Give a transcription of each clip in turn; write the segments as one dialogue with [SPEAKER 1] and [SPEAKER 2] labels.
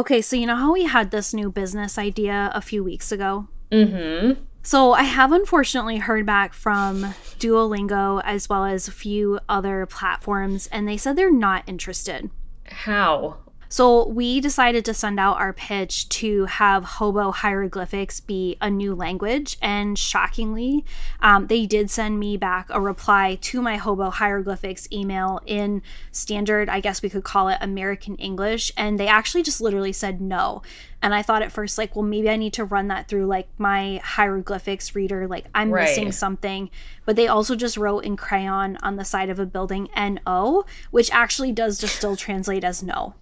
[SPEAKER 1] Okay, so you know how we had this new business idea a few weeks ago?
[SPEAKER 2] Mm-hmm.
[SPEAKER 1] So I have unfortunately heard back from Duolingo as well as a few other platforms, and they said they're not interested.
[SPEAKER 2] How?
[SPEAKER 1] So we decided to send out our pitch to have Hobo hieroglyphics be a new language, and shockingly, um, they did send me back a reply to my Hobo hieroglyphics email in standard, I guess we could call it American English, and they actually just literally said no. And I thought at first, like, well, maybe I need to run that through like my hieroglyphics reader, like I'm
[SPEAKER 2] Right.
[SPEAKER 1] missing something. But they also just wrote in crayon on the side of a building "no," which actually does just still translate as no.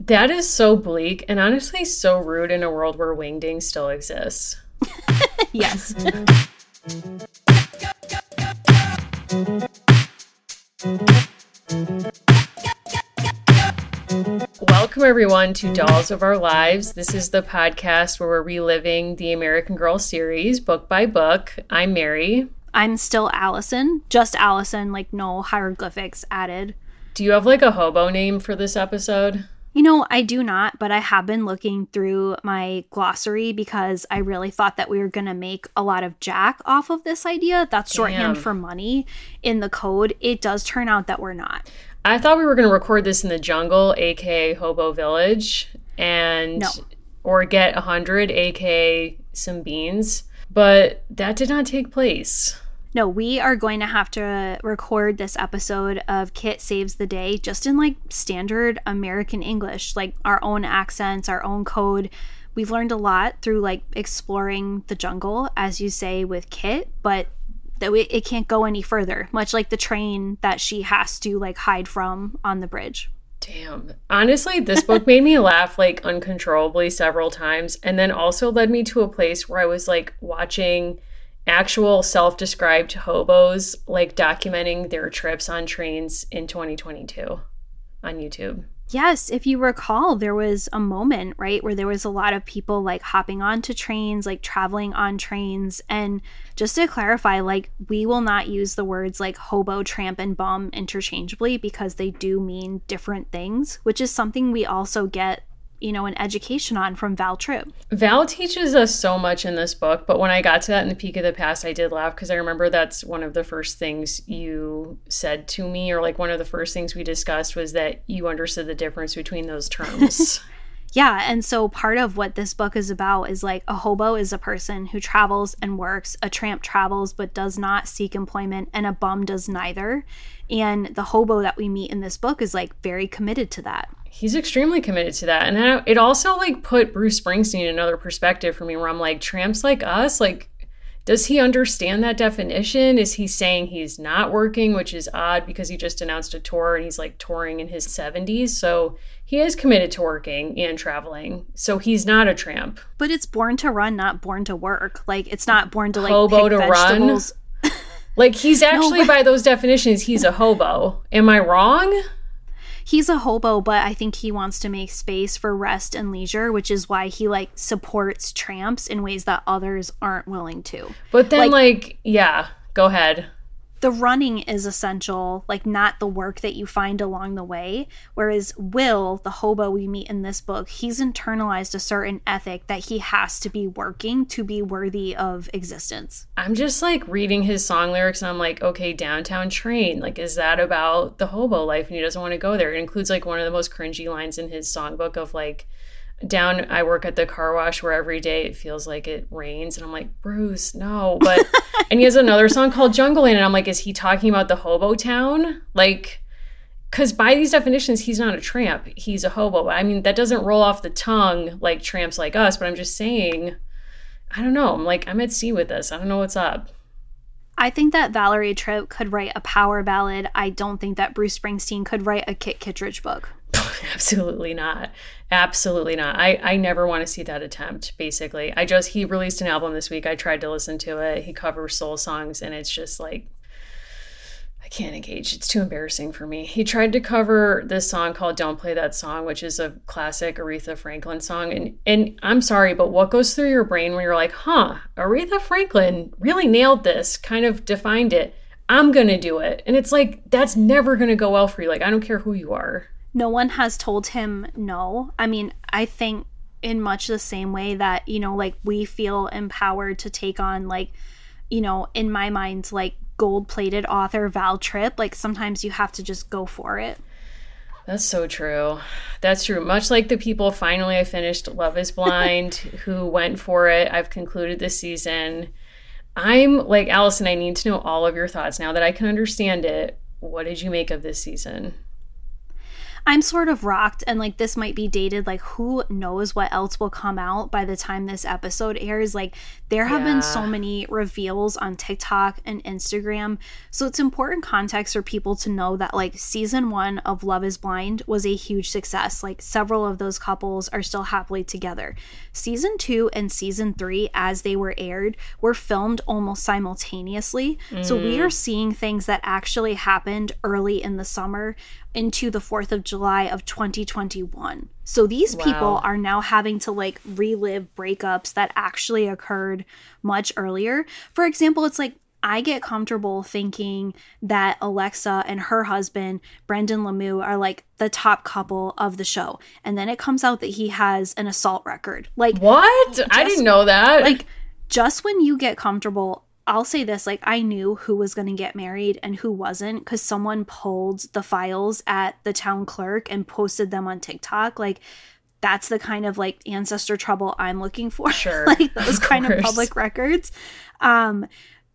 [SPEAKER 2] That is so bleak and honestly so rude in a world where wingding still exists.
[SPEAKER 1] Yes.
[SPEAKER 2] Welcome, everyone, to Dolls of Our Lives. This is the podcast where we're reliving the American Girl series book by book. I'm Mary.
[SPEAKER 1] I'm still Allison, just Allison, like no hieroglyphics added.
[SPEAKER 2] Do you have like a hobo name for this episode?
[SPEAKER 1] You know, I do not, but I have been looking through my glossary because I really thought that we were going to make a lot of jack off of this idea. That's shorthand
[SPEAKER 2] Damn.
[SPEAKER 1] for money in the code. It does turn out that we're not.
[SPEAKER 2] I thought we were going to record this in the jungle, aka Hobo Village, and
[SPEAKER 1] No.
[SPEAKER 2] or get a hundred, aka some beans, but that did not take place.
[SPEAKER 1] No, we are going to have to record this episode of Kit Saves the Day just in like standard American English, like our own accents, our own code. We've learned a lot through like exploring the jungle, as you say with Kit, but that we, it can't go any further, much like the train that she has to like hide from on the bridge.
[SPEAKER 2] Damn. Honestly, this book made me laugh like uncontrollably several times and then also led me to a place where I was like watching actual self-described hobos like documenting their trips on trains in 2022 on YouTube.
[SPEAKER 1] Yes, if you recall, there was a moment, right, where there was a lot of people like hopping onto trains, like traveling on trains. And just to clarify, like, we will not use the words like hobo, tramp, and bum interchangeably because they do mean different things, which is something we also get, you know, an education on from Val Tripp.
[SPEAKER 2] Val teaches us so much in this book, but when I got to that in the peak of the past, I did laugh because I remember that's one of the first things you said to me, or like one of the first things we discussed was that you understood the difference between those terms.
[SPEAKER 1] Yeah, and so part of what this book is about is like a hobo is a person who travels and works, a tramp travels but does not seek employment, and a bum does neither. And the hobo that we meet in this book is like very committed to that.
[SPEAKER 2] He's extremely committed to that. And it also like put Bruce Springsteen in another perspective for me where I'm like, tramps like us, like, does he understand that definition? Is he saying he's not working, which is odd because he just announced a tour and he's like touring in his 70s. So he is committed to working and traveling. So he's not a tramp.
[SPEAKER 1] But it's born to run, not born to work. Like it's not born to like
[SPEAKER 2] Hobo
[SPEAKER 1] pick
[SPEAKER 2] to run?
[SPEAKER 1] vegetables.
[SPEAKER 2] Like he's actually,
[SPEAKER 1] but-
[SPEAKER 2] by those definitions, he's a hobo. Am I wrong?
[SPEAKER 1] He's a hobo, but I think he wants to make space for rest and leisure, which is why he like supports tramps in ways that others aren't willing to.
[SPEAKER 2] But then,
[SPEAKER 1] Like-
[SPEAKER 2] like yeah, go ahead.
[SPEAKER 1] The running is essential, like not the work that you find along the way. Whereas Will, the hobo we meet in this book, he's internalized a certain ethic that he has to be working to be worthy of existence.
[SPEAKER 2] I'm just like reading his song lyrics and I'm like, okay, downtown train. Like, is that about the hobo life? And he doesn't want to go there. It includes like one of the most cringy lines in his songbook of like, down, I work at the car wash where every day it feels like it rains. And I'm like, Bruce, no. But, and he has another song called Jungle And I'm like, is he talking about the hobo town? Like, because by these definitions, he's not a tramp. He's a hobo. I mean, that doesn't roll off the tongue like tramps like us, but I'm just saying, I don't know. I'm like, I'm at sea with this. I don't know what's up.
[SPEAKER 1] I think that Valerie Tripp could write a power ballad. I don't think that Bruce Springsteen could write a Kit Kittredge book.
[SPEAKER 2] Absolutely not. Absolutely not. I, I never want to see that attempt, basically. I just, he released an album this week. I tried to listen to it. He covers soul songs, and it's just like, I can't engage. It's too embarrassing for me. He tried to cover this song called Don't Play That Song, which is a classic Aretha Franklin song. And and I'm sorry, but what goes through your brain when you're like, huh, Aretha Franklin really nailed this, kind of defined it. I'm gonna do it. And it's like, that's never gonna go well for you. Like, I don't care who you are.
[SPEAKER 1] No one has told him no. I mean, I think in much the same way that, you know, like we feel empowered to take on, like, you know, in my mind, like gold plated author Val Tripp, like sometimes you have to just go for it.
[SPEAKER 2] That's so true. That's true. Much like the people finally I finished Love is Blind who went for it. I've concluded this season. I'm like Allison, I need to know all of your thoughts now that I can understand it. What did you make of this season?
[SPEAKER 1] I'm sort of rocked, and like this might be dated. Like, who knows what else will come out by the time this episode airs? Like, there have yeah. been so many reveals on TikTok and Instagram. So, it's important context for people to know that, like, season one of Love is Blind was a huge success. Like, several of those couples are still happily together. Season two and season three, as they were aired, were filmed almost simultaneously. Mm. So, we are mm. seeing things that actually happened early in the summer into the 4th of July of 2021. So these wow. people are now having to like relive breakups that actually occurred much earlier. For example, it's like I get comfortable thinking that Alexa and her husband, Brennon Lemieux, are like the top couple of the show. And then it comes out that he has an assault record. Like,
[SPEAKER 2] what? Just, I didn't know that.
[SPEAKER 1] Like, just when you get comfortable I'll say this like I knew who was going to get married and who wasn't cuz someone pulled the files at the town clerk and posted them on TikTok like that's the kind of like ancestor trouble I'm looking for.
[SPEAKER 2] Sure.
[SPEAKER 1] Like those of kind of public records. Um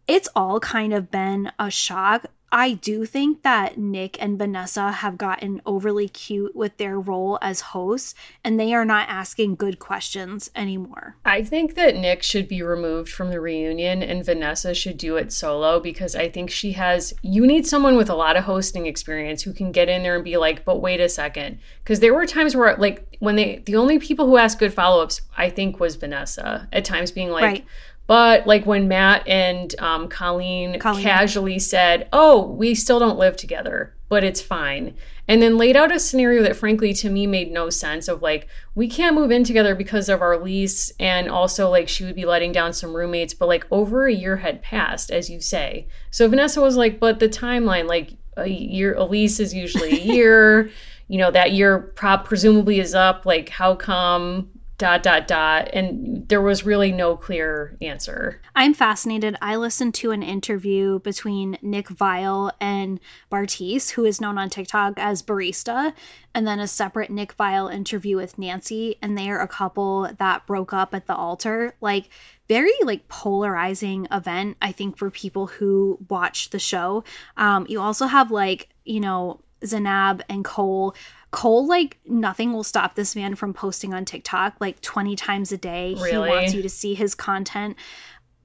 [SPEAKER 1] it's all kind of been a shock I do think that Nick and Vanessa have gotten overly cute with their role as hosts and they are not asking good questions anymore.
[SPEAKER 2] I think that Nick should be removed from the reunion and Vanessa should do it solo because I think she has you need someone with a lot of hosting experience who can get in there and be like, "But wait a second." Cuz there were times where like when they the only people who asked good follow-ups I think was Vanessa at times being like right but like when Matt and um, Colleen, Colleen casually said, "Oh, we still don't live together, but it's fine," and then laid out a scenario that, frankly, to me made no sense. Of like, we can't move in together because of our lease, and also like she would be letting down some roommates. But like over a year had passed, as you say. So Vanessa was like, "But the timeline, like a year, a lease is usually a year." you know that year prop presumably is up like how come dot dot dot and there was really no clear answer.
[SPEAKER 1] I'm fascinated. I listened to an interview between nick viall and bartise who is known on tiktok as barista and then a separate nick viall interview with nancy and they are a couple that broke up at the altar. Like very like polarizing event i think for people who watch the show. Um you also have like you know zanab and cole Cole, like, nothing will stop this man from posting on TikTok like 20 times a day. Really? He wants you to see his content.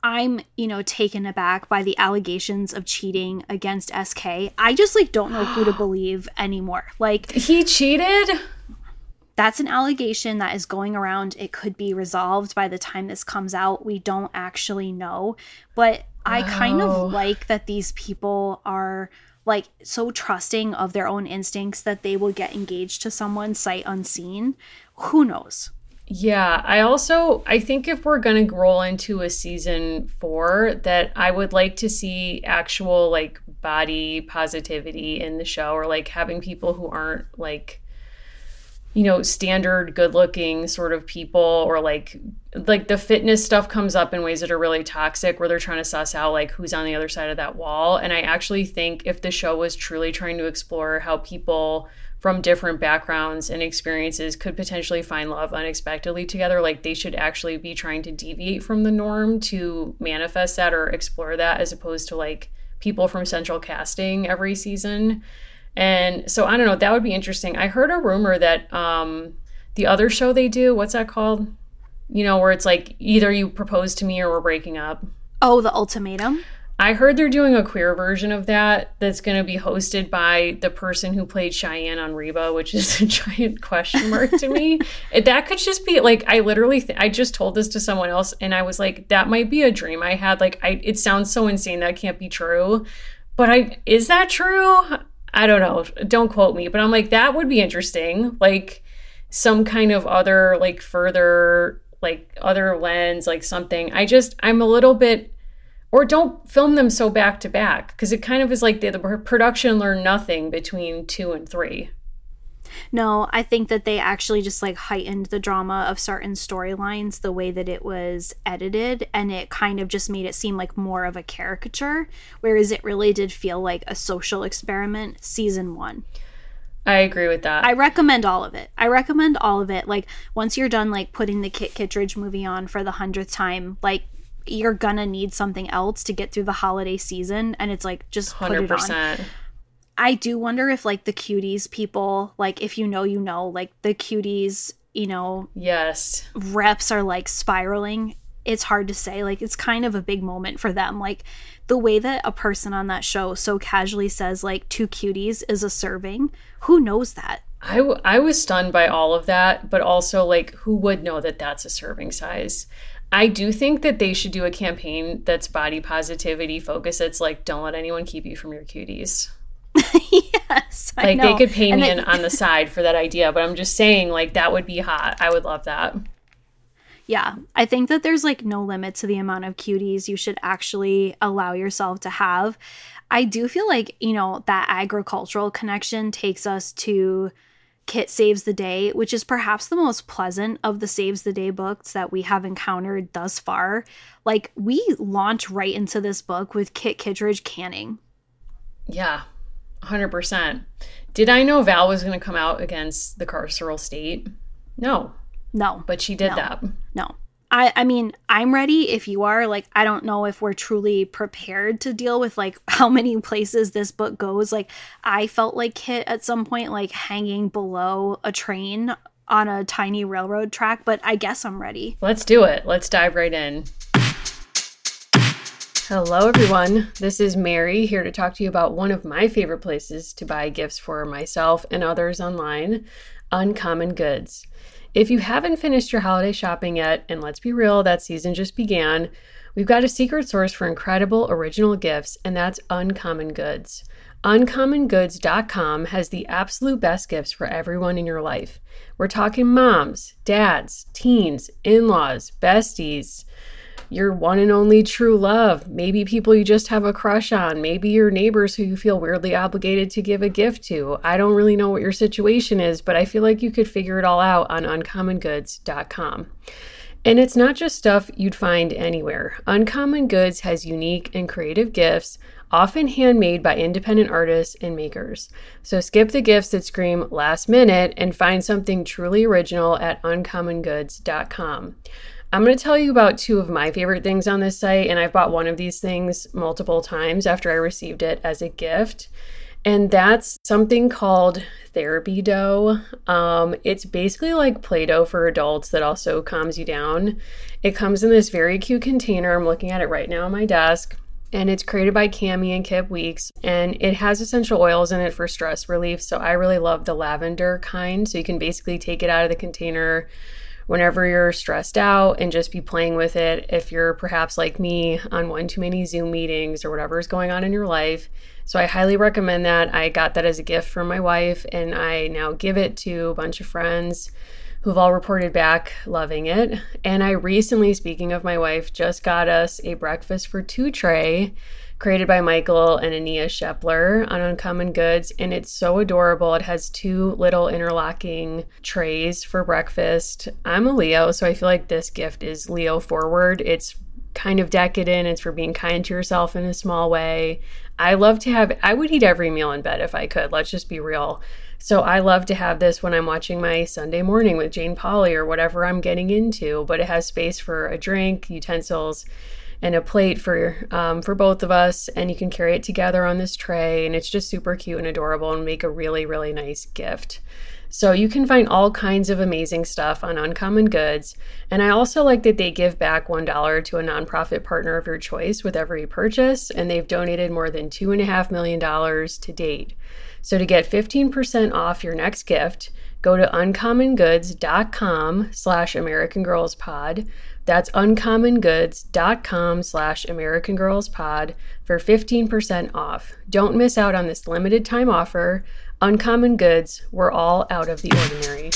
[SPEAKER 1] I'm, you know, taken aback by the allegations of cheating against SK. I just like don't know who to believe anymore. Like
[SPEAKER 2] he cheated?
[SPEAKER 1] That's an allegation that is going around. It could be resolved by the time this comes out. We don't actually know, but I kind of like that these people are like so trusting of their own instincts that they will get engaged to someone sight unseen. Who knows?
[SPEAKER 2] Yeah, I also I think if we're going to roll into a season 4 that I would like to see actual like body positivity in the show or like having people who aren't like you know standard good looking sort of people or like like the fitness stuff comes up in ways that are really toxic where they're trying to suss out like who's on the other side of that wall. And i actually think if the show was truly trying to explore how people from different backgrounds and experiences could potentially find love unexpectedly together like they should actually be trying to deviate from the norm to manifest that or explore that as opposed to like people from central casting every season and so I don't know, that would be interesting. I heard a rumor that um, the other show they do, what's that called? You know, where it's like either you propose to me or we're breaking up.
[SPEAKER 1] Oh, the ultimatum.
[SPEAKER 2] I heard they're doing a queer version of that that's going to be hosted by the person who played Cheyenne on Reba, which is a giant question mark to me. that could just be like I literally th- I just told this to someone else and I was like that might be a dream I had. Like I it sounds so insane that can't be true. But I is that true? I don't know. Don't quote me, but I'm like, that would be interesting. Like some kind of other, like further, like other lens, like something. I just, I'm a little bit, or don't film them so back to back because it kind of is like the, the production learned nothing between two and three.
[SPEAKER 1] No, I think that they actually just like heightened the drama of certain storylines the way that it was edited, and it kind of just made it seem like more of a caricature, whereas it really did feel like a social experiment season one.
[SPEAKER 2] I agree with that.
[SPEAKER 1] I recommend all of it. I recommend all of it. Like once you're done like putting the Kit Kittredge movie on for the hundredth time, like you're gonna need something else to get through the holiday season, and it's like just 100%. put it on. I do wonder if like the cuties people, like if you know, you know, like the cuties, you know,
[SPEAKER 2] yes,
[SPEAKER 1] reps are like spiraling. It's hard to say. Like it's kind of a big moment for them. Like the way that a person on that show so casually says like two cuties is a serving. Who knows that?
[SPEAKER 2] I, w- I was stunned by all of that, but also like who would know that that's a serving size? I do think that they should do a campaign that's body positivity focused. It's like, don't let anyone keep you from your cuties.
[SPEAKER 1] yes.
[SPEAKER 2] like they could pay and me then- in on the side for that idea, but I'm just saying, like, that would be hot. I would love that.
[SPEAKER 1] Yeah, I think that there's like no limit to the amount of cuties you should actually allow yourself to have. I do feel like, you know, that agricultural connection takes us to Kit Saves the Day, which is perhaps the most pleasant of the Saves the Day books that we have encountered thus far. Like, we launch right into this book with Kit Kittredge canning.
[SPEAKER 2] Yeah, 100%. Did I know Val was going to come out against the carceral state? No.
[SPEAKER 1] No.
[SPEAKER 2] But she did
[SPEAKER 1] no.
[SPEAKER 2] that.
[SPEAKER 1] No. I, I mean, I'm ready if you are. Like, I don't know if we're truly prepared to deal with like how many places this book goes. Like, I felt like Kit at some point, like hanging below a train on a tiny railroad track, but I guess I'm ready.
[SPEAKER 2] Let's do it. Let's dive right in. Hello, everyone. This is Mary here to talk to you about one of my favorite places to buy gifts for myself and others online Uncommon Goods. If you haven't finished your holiday shopping yet, and let's be real, that season just began, we've got a secret source for incredible original gifts, and that's Uncommon Goods. UncommonGoods.com has the absolute best gifts for everyone in your life. We're talking moms, dads, teens, in laws, besties your one and only true love, maybe people you just have a crush on, maybe your neighbors who you feel weirdly obligated to give a gift to. I don't really know what your situation is, but I feel like you could figure it all out on uncommongoods.com. And it's not just stuff you'd find anywhere. Uncommon Goods has unique and creative gifts, often handmade by independent artists and makers. So skip the gifts that scream last minute and find something truly original at uncommongoods.com. I'm going to tell you about two of my favorite things on this site, and I've bought one of these things multiple times after I received it as a gift. And that's something called therapy dough. Um, it's basically like Play Doh for adults that also calms you down. It comes in this very cute container. I'm looking at it right now on my desk. And it's created by Cami and Kip Weeks. And it has essential oils in it for stress relief. So I really love the lavender kind. So you can basically take it out of the container whenever you're stressed out and just be playing with it. If you're perhaps like me on one too many Zoom meetings or whatever is going on in your life. So I highly recommend that. I got that as a gift from my wife and I now give it to a bunch of friends who've all reported back loving it. And I recently, speaking of my wife, just got us a breakfast for two tray created by Michael and Ania Shepler on Uncommon Goods. And it's so adorable. It has two little interlocking trays for breakfast. I'm a Leo, so I feel like this gift is Leo forward. It's kind of decadent. It's for being kind to yourself in a small way. I love to have, I would eat every meal in bed if I could. Let's just be real. So I love to have this when I'm watching my Sunday morning with Jane Pauley or whatever I'm getting into, but it has space for a drink, utensils, and a plate for um, for both of us and you can carry it together on this tray and it's just super cute and adorable and make a really really nice gift. So you can find all kinds of amazing stuff on uncommon goods and i also like that they give back $1 to a nonprofit partner of your choice with every purchase and they've donated more than $2.5 million to date. So to get 15% off your next gift go to uncommongoods.com slash american girls pod that's uncommongoods.com slash American Girls Pod for 15% off. Don't miss out on this limited time offer. Uncommon Goods, we're all out of the ordinary.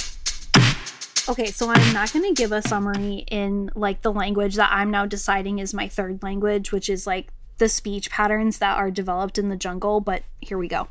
[SPEAKER 1] Okay, so I'm not going to give a summary in like the language that I'm now deciding is my third language, which is like the speech patterns that are developed in the jungle, but here we go.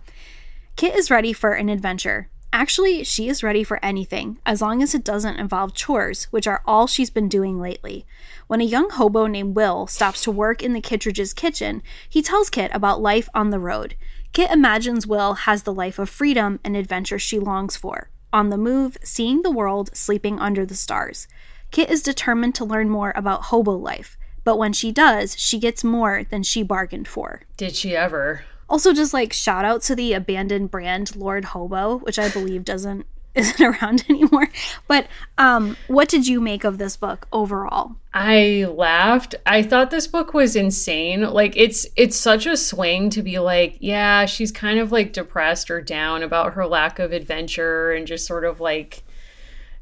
[SPEAKER 1] Kit is ready for an adventure. Actually, she is ready for anything, as long as it doesn't involve chores, which are all she's been doing lately. When a young hobo named Will stops to work in the Kittredge's kitchen, he tells Kit about life on the road. Kit imagines Will has the life of freedom and adventure she longs for on the move, seeing the world, sleeping under the stars. Kit is determined to learn more about hobo life, but when she does, she gets more than she bargained for.
[SPEAKER 2] Did she ever?
[SPEAKER 1] Also, just like shout out to the abandoned brand Lord Hobo, which I believe doesn't isn't around anymore. But um, what did you make of this book overall?
[SPEAKER 2] I laughed. I thought this book was insane. Like it's it's such a swing to be like, yeah, she's kind of like depressed or down about her lack of adventure and just sort of like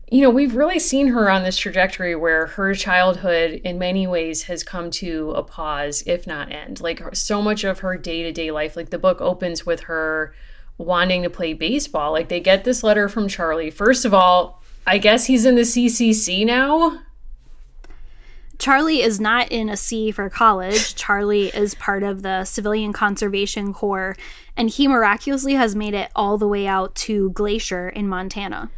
[SPEAKER 2] you know, we've really seen her on this trajectory where her childhood, in many ways, has come to a pause, if not end. Like, so much of her day to day life, like the book opens with her wanting to play baseball. Like, they get this letter from Charlie. First of all, I guess he's in the CCC now.
[SPEAKER 1] Charlie is not in a C for college. Charlie is part of the Civilian Conservation Corps, and he miraculously has made it all the way out to Glacier in Montana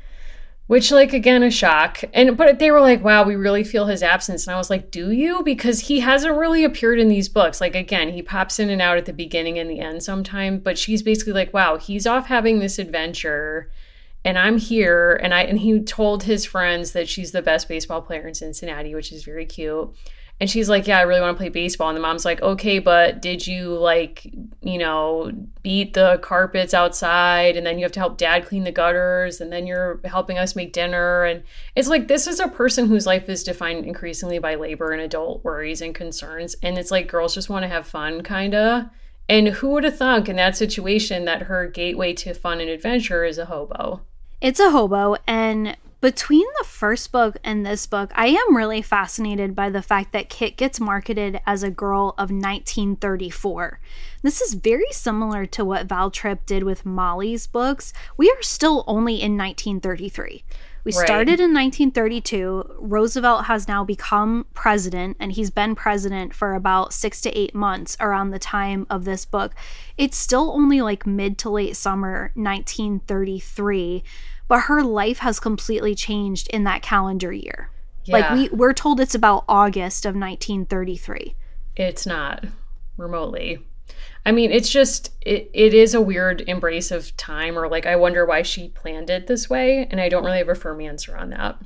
[SPEAKER 2] which like again a shock. And but they were like wow we really feel his absence. And i was like do you? Because he hasn't really appeared in these books. Like again he pops in and out at the beginning and the end sometime but she's basically like wow he's off having this adventure and i'm here and i and he told his friends that she's the best baseball player in cincinnati which is very cute and she's like, Yeah, I really want to play baseball. And the mom's like, Okay, but did you like, you know, beat the carpets outside? And then you have to help dad clean the gutters. And then you're helping us make dinner. And it's like, this is a person whose life is defined increasingly by labor and adult worries and concerns. And it's like, girls just want to have fun, kind of. And who would have thunk in that situation that her gateway to fun and adventure is a hobo?
[SPEAKER 1] It's a hobo. And between the first book and this book, I am really fascinated by the fact that Kit gets marketed as a girl of 1934. This is very similar to what Val Tripp did with Molly's books. We are still only in 1933. We right. started in 1932. Roosevelt has now become president, and he's been president for about six to eight months around the time of this book. It's still only like mid to late summer 1933 but her life has completely changed in that calendar year. Yeah. Like we we're told it's about August of 1933.
[SPEAKER 2] It's not remotely. I mean, it's just it, it is a weird embrace of time or like I wonder why she planned it this way and I don't really have a firm answer on that.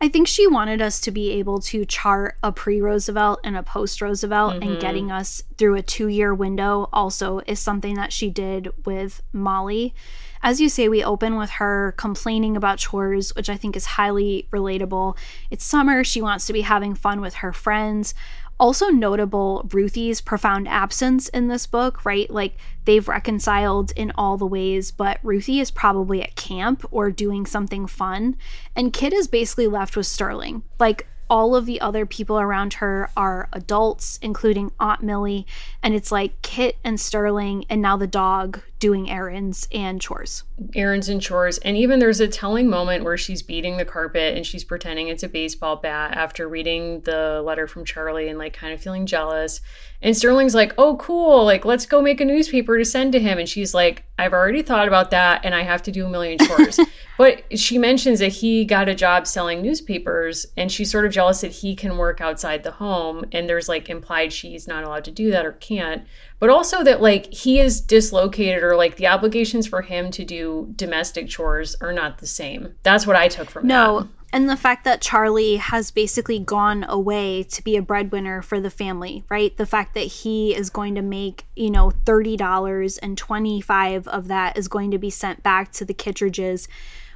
[SPEAKER 1] I think she wanted us to be able to chart a pre Roosevelt and a post Roosevelt, mm-hmm. and getting us through a two year window also is something that she did with Molly. As you say, we open with her complaining about chores, which I think is highly relatable. It's summer, she wants to be having fun with her friends. Also notable Ruthie's profound absence in this book, right? Like they've reconciled in all the ways, but Ruthie is probably at camp or doing something fun. And Kit is basically left with Sterling. Like all of the other people around her are adults, including Aunt Millie, and it's like Kit and Sterling, and now the dog doing errands and chores.
[SPEAKER 2] Errands and chores. And even there's a telling moment where she's beating the carpet and she's pretending it's a baseball bat after reading the letter from Charlie and like kind of feeling jealous. And Sterling's like, oh, cool. Like, let's go make a newspaper to send to him. And she's like, I've already thought about that and I have to do a million chores. but she mentions that he got a job selling newspapers and she's sort of jealous that he can work outside the home. And there's like implied she's not allowed to do that or can't but also that like he is dislocated or like the obligations for him to do domestic chores are not the same. That's what I took from
[SPEAKER 1] no.
[SPEAKER 2] That.
[SPEAKER 1] And the fact that Charlie has basically gone away to be a breadwinner for the family, right? The fact that he is going to make, you know, $30 and 25 of that is going to be sent back to the Kittredges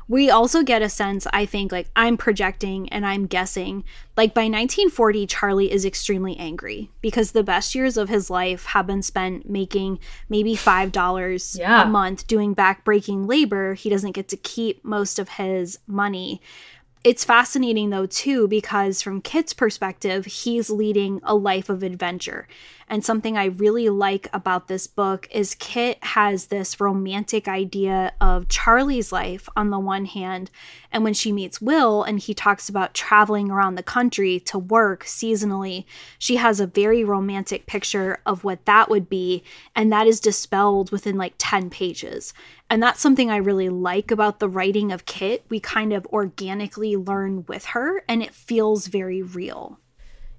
[SPEAKER 1] we also get a sense, I think, like I'm projecting and I'm guessing, like by 1940, Charlie is extremely angry because the best years of his life have been spent making maybe $5 yeah. a month doing backbreaking labor. He doesn't get to keep most of his money. It's fascinating though, too, because from Kit's perspective, he's leading a life of adventure. And something I really like about this book is Kit has this romantic idea of Charlie's life on the one hand. And when she meets Will and he talks about traveling around the country to work seasonally, she has a very romantic picture of what that would be. And that is dispelled within like 10 pages. And that's something I really like about the writing of Kit. We kind of organically learn with her and it feels very real.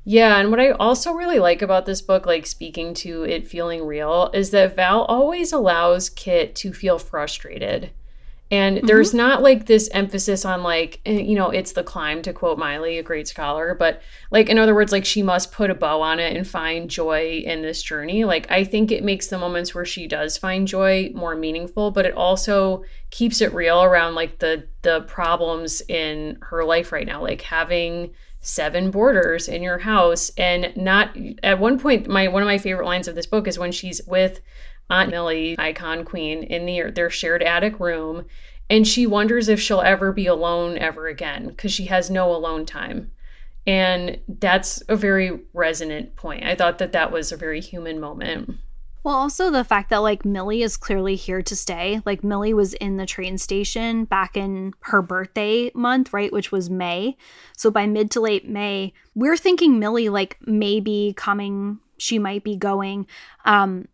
[SPEAKER 2] Yeah, and what I also really like about this book, like speaking to it feeling real, is that Val always allows Kit to feel frustrated. And mm-hmm. there's not like this emphasis on like, eh, you know, it's the climb to quote Miley, a great scholar, but like, in other words, like she must put a bow on it and find joy in this journey. Like, I think it makes the moments where she does find joy more meaningful, but it also keeps it real around like the, the problems in her life right now, like having seven boarders in your house and not at one point my one of my favorite lines of this book is when she's with Aunt Millie, icon queen, in the, their shared attic room. And she wonders if she'll ever be alone ever again because she has no alone time. And that's a very resonant point. I thought that that was a very human moment.
[SPEAKER 1] Well, also the fact that like Millie is clearly here to stay. Like Millie was in the train station back in her birthday month, right, which was May. So by mid to late May, we're thinking Millie like maybe coming, she might be going. Um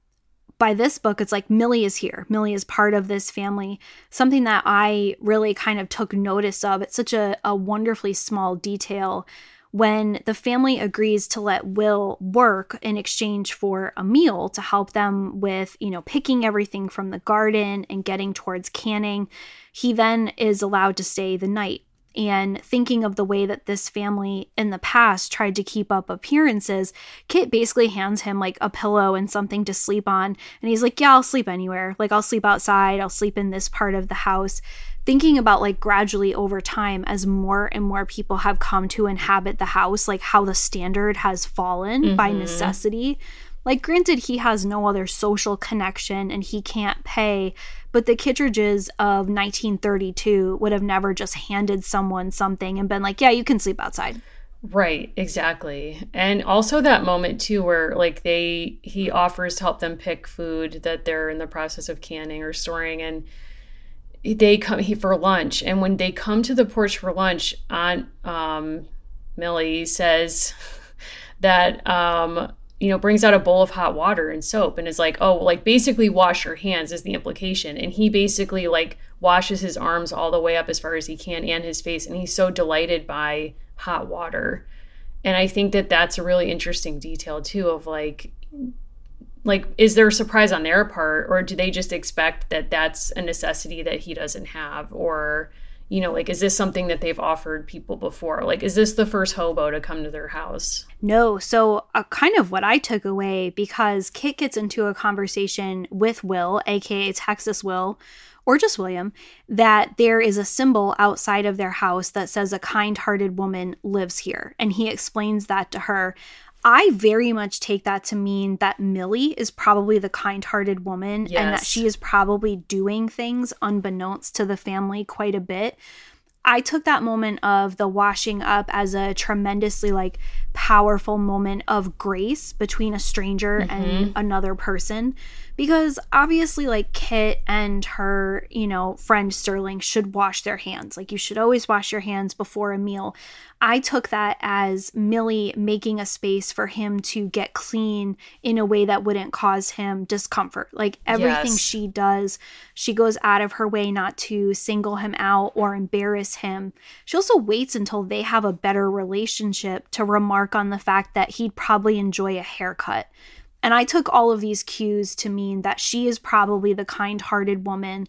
[SPEAKER 1] by this book, it's like Millie is here. Millie is part of this family. Something that I really kind of took notice of. It's such a, a wonderfully small detail when the family agrees to let Will work in exchange for a meal to help them with, you know, picking everything from the garden and getting towards canning. He then is allowed to stay the night and thinking of the way that this family in the past tried to keep up appearances, Kit basically hands him like a pillow and something to sleep on. And he's like, Yeah, I'll sleep anywhere. Like, I'll sleep outside, I'll sleep in this part of the house. Thinking about like gradually over time, as more and more people have come to inhabit the house, like how the standard has fallen mm-hmm. by necessity. Like, granted, he has no other social connection and he can't pay, but the Kittredges of 1932 would have never just handed someone something and been like, yeah, you can sleep outside.
[SPEAKER 2] Right, exactly. And also that moment too where like they he offers to help them pick food that they're in the process of canning or storing and they come he for lunch and when they come to the porch for lunch aunt um millie says that um you know, brings out a bowl of hot water and soap and is like, oh, like basically wash your hands is the implication. And he basically like washes his arms all the way up as far as he can and his face. And he's so delighted by hot water. And I think that that's a really interesting detail too of like, like, is there a surprise on their part or do they just expect that that's a necessity that he doesn't have or, you know, like, is this something that they've offered people before? Like, is this the first hobo to come to their house?
[SPEAKER 1] No. So, uh, kind of what I took away because Kit gets into a conversation with Will, aka Texas Will, or just William, that there is a symbol outside of their house that says a kind hearted woman lives here. And he explains that to her. I very much take that to mean that Millie is probably the kind hearted woman yes. and that she is probably doing things unbeknownst to the family quite a bit. I took that moment of the washing up as a tremendously like powerful moment of grace between a stranger mm-hmm. and another person because obviously like Kit and her, you know, friend Sterling should wash their hands. Like you should always wash your hands before a meal. I took that as Millie making a space for him to get clean in a way that wouldn't cause him discomfort. Like everything yes. she does, she goes out of her way not to single him out or embarrass him. She also waits until they have a better relationship to remark on the fact that he'd probably enjoy a haircut. And I took all of these cues to mean that she is probably the kind hearted woman.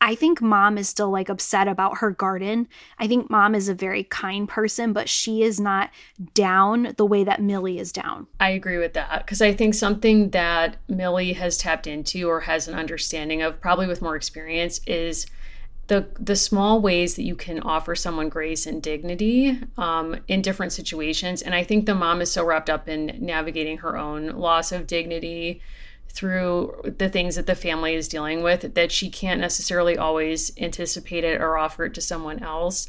[SPEAKER 1] I think mom is still like upset about her garden. I think mom is a very kind person, but she is not down the way that Millie is down.
[SPEAKER 2] I agree with that because I think something that Millie has tapped into or has an understanding of, probably with more experience, is the the small ways that you can offer someone grace and dignity um, in different situations. And I think the mom is so wrapped up in navigating her own loss of dignity through the things that the family is dealing with that she can't necessarily always anticipate it or offer it to someone else.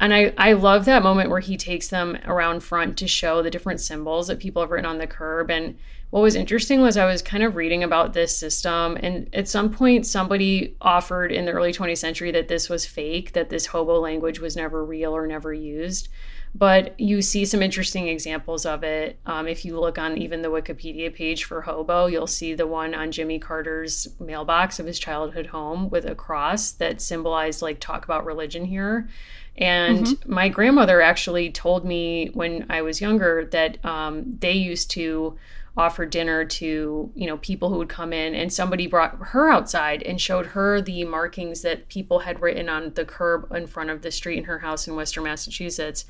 [SPEAKER 2] and I, I love that moment where he takes them around front to show the different symbols that people have written on the curb. And what was interesting was I was kind of reading about this system, and at some point, somebody offered in the early 20th century that this was fake, that this hobo language was never real or never used. But you see some interesting examples of it. Um, if you look on even the Wikipedia page for hobo, you'll see the one on Jimmy Carter's mailbox of his childhood home with a cross that symbolized, like, talk about religion here. And mm-hmm. my grandmother actually told me when I was younger that um, they used to offer dinner to you know people who would come in and somebody brought her outside and showed her the markings that people had written on the curb in front of the street in her house in western massachusetts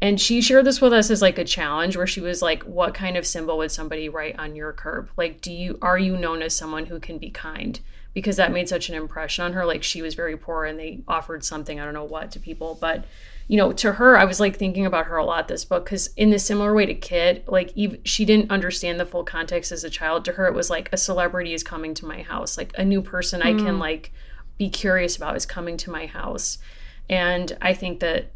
[SPEAKER 2] and she shared this with us as like a challenge where she was like what kind of symbol would somebody write on your curb like do you are you known as someone who can be kind because that made such an impression on her. Like she was very poor and they offered something, I don't know what, to people. But, you know, to her, I was like thinking about her a lot this book because in the similar way to Kit, like Eve, she didn't understand the full context as a child. To her, it was like a celebrity is coming to my house, like a new person mm. I can mm. like be curious about is coming to my house. And I think that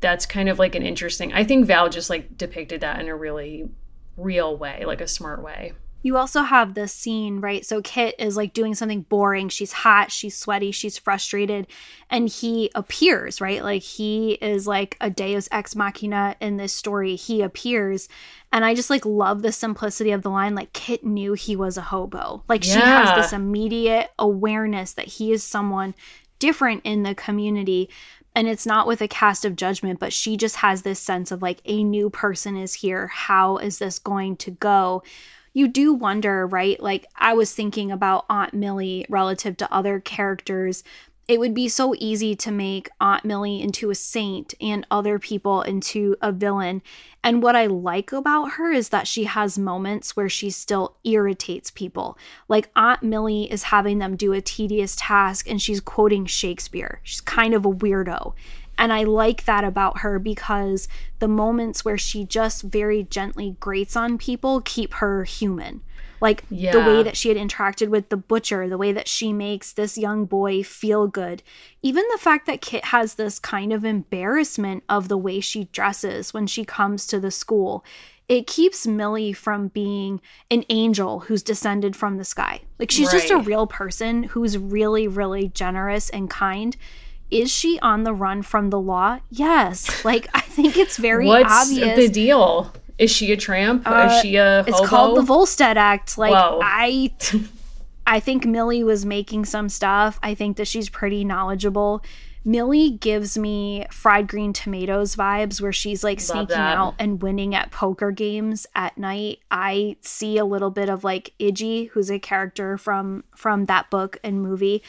[SPEAKER 2] that's kind of like an interesting, I think Val just like depicted that in a really real way, like a smart way.
[SPEAKER 1] You also have this scene, right? So Kit is like doing something boring. She's hot, she's sweaty, she's frustrated, and he appears, right? Like he is like a deus ex machina in this story. He appears. And I just like love the simplicity of the line. Like Kit knew he was a hobo. Like yeah. she has this immediate awareness that he is someone different in the community and it's not with a cast of judgment but she just has this sense of like a new person is here how is this going to go you do wonder, right? Like I was thinking about Aunt Millie relative to other characters. It would be so easy to make Aunt Millie into a saint and other people into a villain. And what I like about her is that she has moments where she still irritates people. Like Aunt Millie is having them do a tedious task and she's quoting Shakespeare. She's kind of a weirdo. And I like that about her because the moments where she just very gently grates on people keep her human. Like yeah. the way that she had interacted with the butcher, the way that she makes this young boy feel good. Even the fact that Kit has this kind of embarrassment of the way she dresses when she comes to the school. It keeps Millie from being an angel who's descended from the sky. Like she's right. just a real person who's really, really generous and kind is she on the run from the law? Yes. Like I think it's very
[SPEAKER 2] What's
[SPEAKER 1] obvious.
[SPEAKER 2] the deal? Is she a tramp? Uh, is she a hobo?
[SPEAKER 1] It's called the Volstead Act. Like Whoa. I I think Millie was making some stuff. I think that she's pretty knowledgeable. Millie gives me fried green tomatoes vibes where she's like Love sneaking that. out and winning at poker games at night. I see a little bit of like Idgie, who's a character from from that book and movie.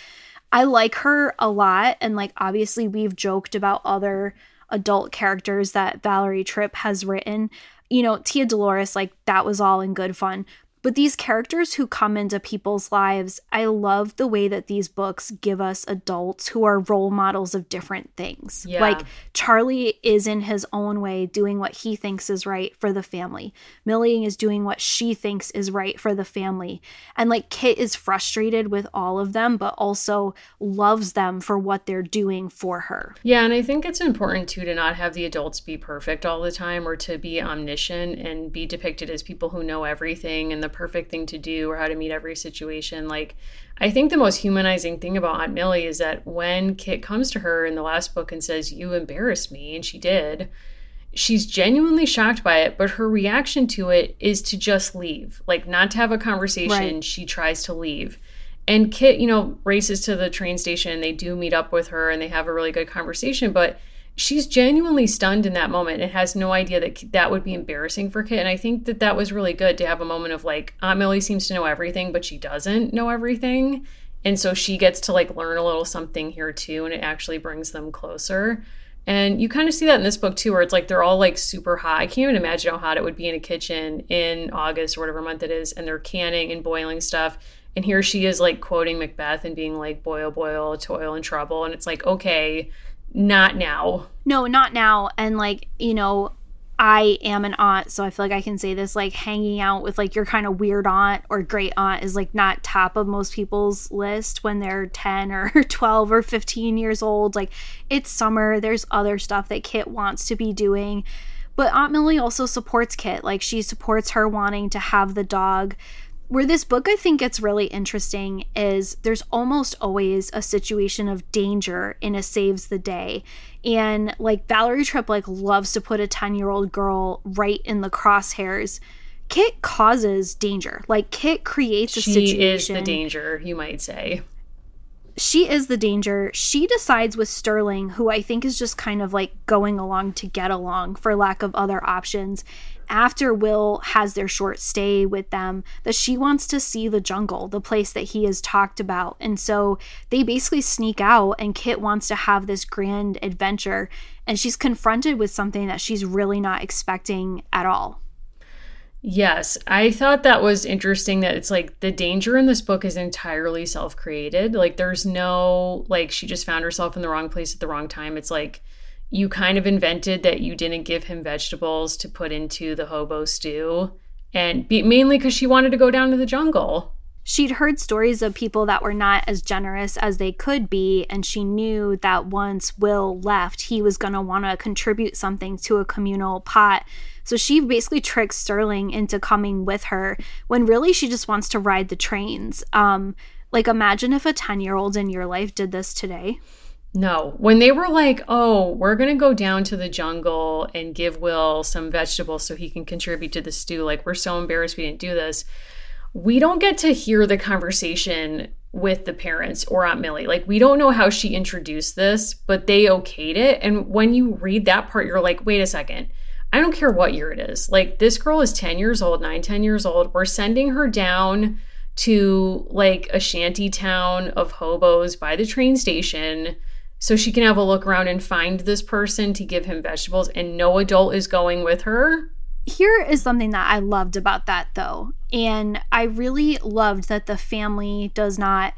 [SPEAKER 1] I like her a lot. And like, obviously, we've joked about other adult characters that Valerie Tripp has written. You know, Tia Dolores, like, that was all in good fun. But these characters who come into people's lives, I love the way that these books give us adults who are role models of different things. Yeah. Like Charlie is in his own way doing what he thinks is right for the family. Millie is doing what she thinks is right for the family. And like Kit is frustrated with all of them, but also loves them for what they're doing for her.
[SPEAKER 2] Yeah, and I think it's important too to not have the adults be perfect all the time or to be omniscient and be depicted as people who know everything and the perfect thing to do or how to meet every situation. Like, I think the most humanizing thing about Aunt Millie is that when Kit comes to her in the last book and says, You embarrassed me, and she did, she's genuinely shocked by it, but her reaction to it is to just leave. Like, not to have a conversation, right. she tries to leave. And Kit, you know, races to the train station and they do meet up with her and they have a really good conversation, but she's genuinely stunned in that moment and has no idea that that would be embarrassing for Kit. And I think that that was really good to have a moment of like, Aunt Millie seems to know everything, but she doesn't know everything. And so she gets to like learn a little something here too, and it actually brings them closer. And you kind of see that in this book too, where it's like they're all like super hot. I can't even imagine how hot it would be in a kitchen in August or whatever month it is, and they're canning and boiling stuff. And here she is like quoting Macbeth and being like, boil, boil, toil and trouble. And it's like, okay, not now.
[SPEAKER 1] No, not now. And like, you know, I am an aunt, so I feel like I can say this like hanging out with like your kind of weird aunt or great aunt is like not top of most people's list when they're 10 or 12 or 15 years old. Like it's summer, there's other stuff that Kit wants to be doing. But Aunt Millie also supports Kit. Like she supports her wanting to have the dog where this book I think gets really interesting is there's almost always a situation of danger in a saves the day. And like Valerie Tripp like loves to put a 10-year-old girl right in the crosshairs. Kit causes danger. Like Kit creates a
[SPEAKER 2] she
[SPEAKER 1] situation.
[SPEAKER 2] She is the danger, you might say.
[SPEAKER 1] She is the danger. She decides with Sterling, who I think is just kind of like going along to get along for lack of other options after Will has their short stay with them that she wants to see the jungle, the place that he has talked about. And so they basically sneak out, and Kit wants to have this grand adventure. And she's confronted with something that she's really not expecting at all.
[SPEAKER 2] Yes, I thought that was interesting that it's like the danger in this book is entirely self created. Like, there's no, like, she just found herself in the wrong place at the wrong time. It's like, you kind of invented that you didn't give him vegetables to put into the hobo stew, and be, mainly because she wanted to go down to the jungle.
[SPEAKER 1] She'd heard stories of people that were not as generous as they could be, and she knew that once Will left, he was going to want to contribute something to a communal pot. So she basically tricks Sterling into coming with her when really she just wants to ride the trains. Um, like, imagine if a 10 year old in your life did this today.
[SPEAKER 2] No. When they were like, oh, we're going to go down to the jungle and give Will some vegetables so he can contribute to the stew, like, we're so embarrassed we didn't do this. We don't get to hear the conversation with the parents or Aunt Millie. Like, we don't know how she introduced this, but they okayed it. And when you read that part, you're like, wait a second. I don't care what year it is. Like, this girl is 10 years old, 9, 10 years old. We're sending her down to like a shanty town of hobos by the train station so she can have a look around and find this person to give him vegetables and no adult is going with her.
[SPEAKER 1] Here is something that I loved about that though. And I really loved that the family does not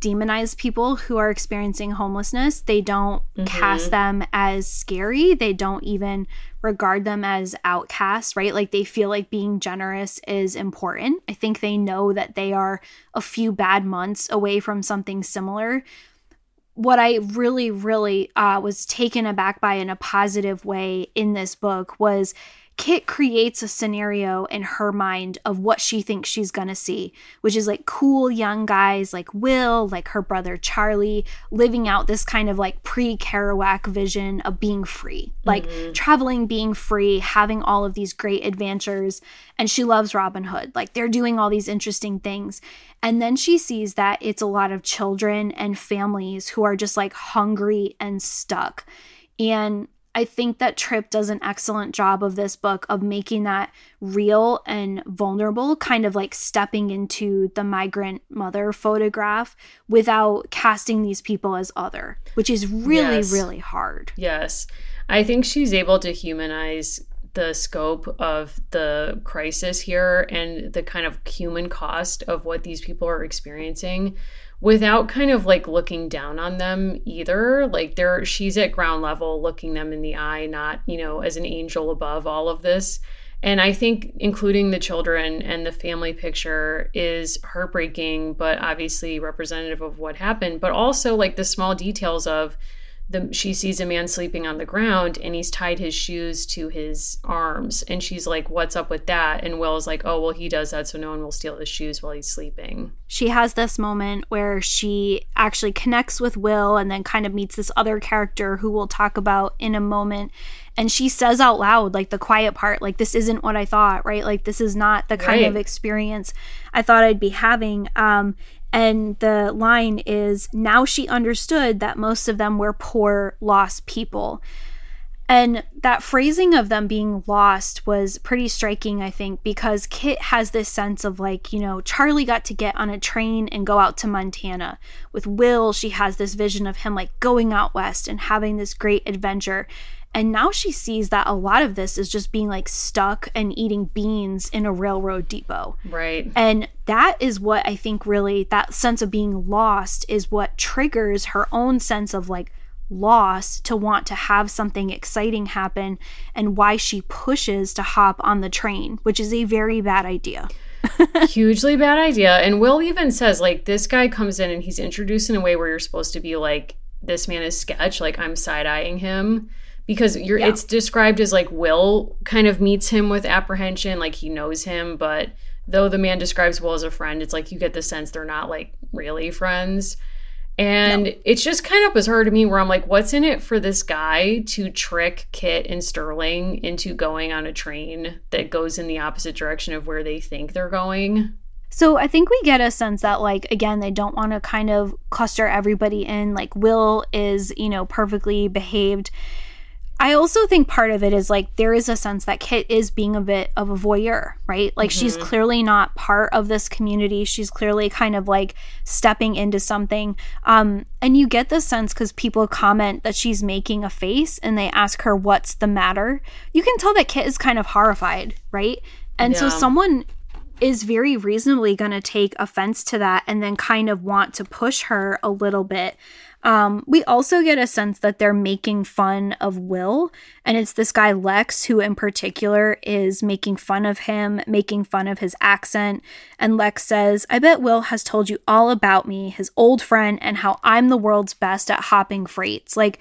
[SPEAKER 1] demonize people who are experiencing homelessness. They don't mm-hmm. cast them as scary. They don't even regard them as outcasts, right? Like they feel like being generous is important. I think they know that they are a few bad months away from something similar what I really, really uh, was taken aback by in a positive way in this book was Kit creates a scenario in her mind of what she thinks she's gonna see, which is like cool young guys like Will, like her brother Charlie, living out this kind of like pre Kerouac vision of being free, like mm-hmm. traveling, being free, having all of these great adventures. And she loves Robin Hood. Like they're doing all these interesting things. And then she sees that it's a lot of children and families who are just like hungry and stuck. And I think that Tripp does an excellent job of this book of making that real and vulnerable, kind of like stepping into the migrant mother photograph without casting these people as other, which is really, yes. really hard.
[SPEAKER 2] Yes. I think she's able to humanize the scope of the crisis here and the kind of human cost of what these people are experiencing without kind of like looking down on them either. Like there she's at ground level looking them in the eye not you know as an angel above all of this. And i think including the children and the family picture is heartbreaking but obviously representative of what happened. But also like the small details of the, she sees a man sleeping on the ground and he's tied his shoes to his arms. And she's like what's up with that? And will's like oh well he does that so no one will steal his shoes while he's sleeping.
[SPEAKER 1] She has this moment where she actually connects with will and then kind of meets this other character who we'll talk about in a moment. And she says out loud like the quiet part like this isn't what i thought right? Like this is not the kind right. of experience i thought i'd be having. Um and the line is now she understood that most of them were poor, lost people. And that phrasing of them being lost was pretty striking, I think, because Kit has this sense of like, you know, Charlie got to get on a train and go out to Montana. With Will, she has this vision of him like going out west and having this great adventure. And now she sees that a lot of this is just being like stuck and eating beans in a railroad depot.
[SPEAKER 2] Right.
[SPEAKER 1] And that is what I think really that sense of being lost is what triggers her own sense of like loss to want to have something exciting happen and why she pushes to hop on the train, which is a very bad idea.
[SPEAKER 2] Hugely bad idea. And Will even says, like, this guy comes in and he's introduced in a way where you're supposed to be like, this man is sketch, like I'm side eyeing him. Because you're yeah. it's described as like Will kind of meets him with apprehension, like he knows him, but though the man describes Will as a friend, it's like you get the sense they're not like really friends. And no. it's just kind of bizarre to me where I'm like, what's in it for this guy to trick Kit and Sterling into going on a train that goes in the opposite direction of where they think they're going?
[SPEAKER 1] So I think we get a sense that like again they don't want to kind of cluster everybody in like Will is, you know, perfectly behaved I also think part of it is like there is a sense that Kit is being a bit of a voyeur, right? Like mm-hmm. she's clearly not part of this community. She's clearly kind of like stepping into something. Um, and you get the sense because people comment that she's making a face and they ask her, What's the matter? You can tell that Kit is kind of horrified, right? And yeah. so someone is very reasonably going to take offense to that and then kind of want to push her a little bit. Um, we also get a sense that they're making fun of Will, and it's this guy Lex who, in particular, is making fun of him, making fun of his accent. And Lex says, I bet Will has told you all about me, his old friend, and how I'm the world's best at hopping freights. Like,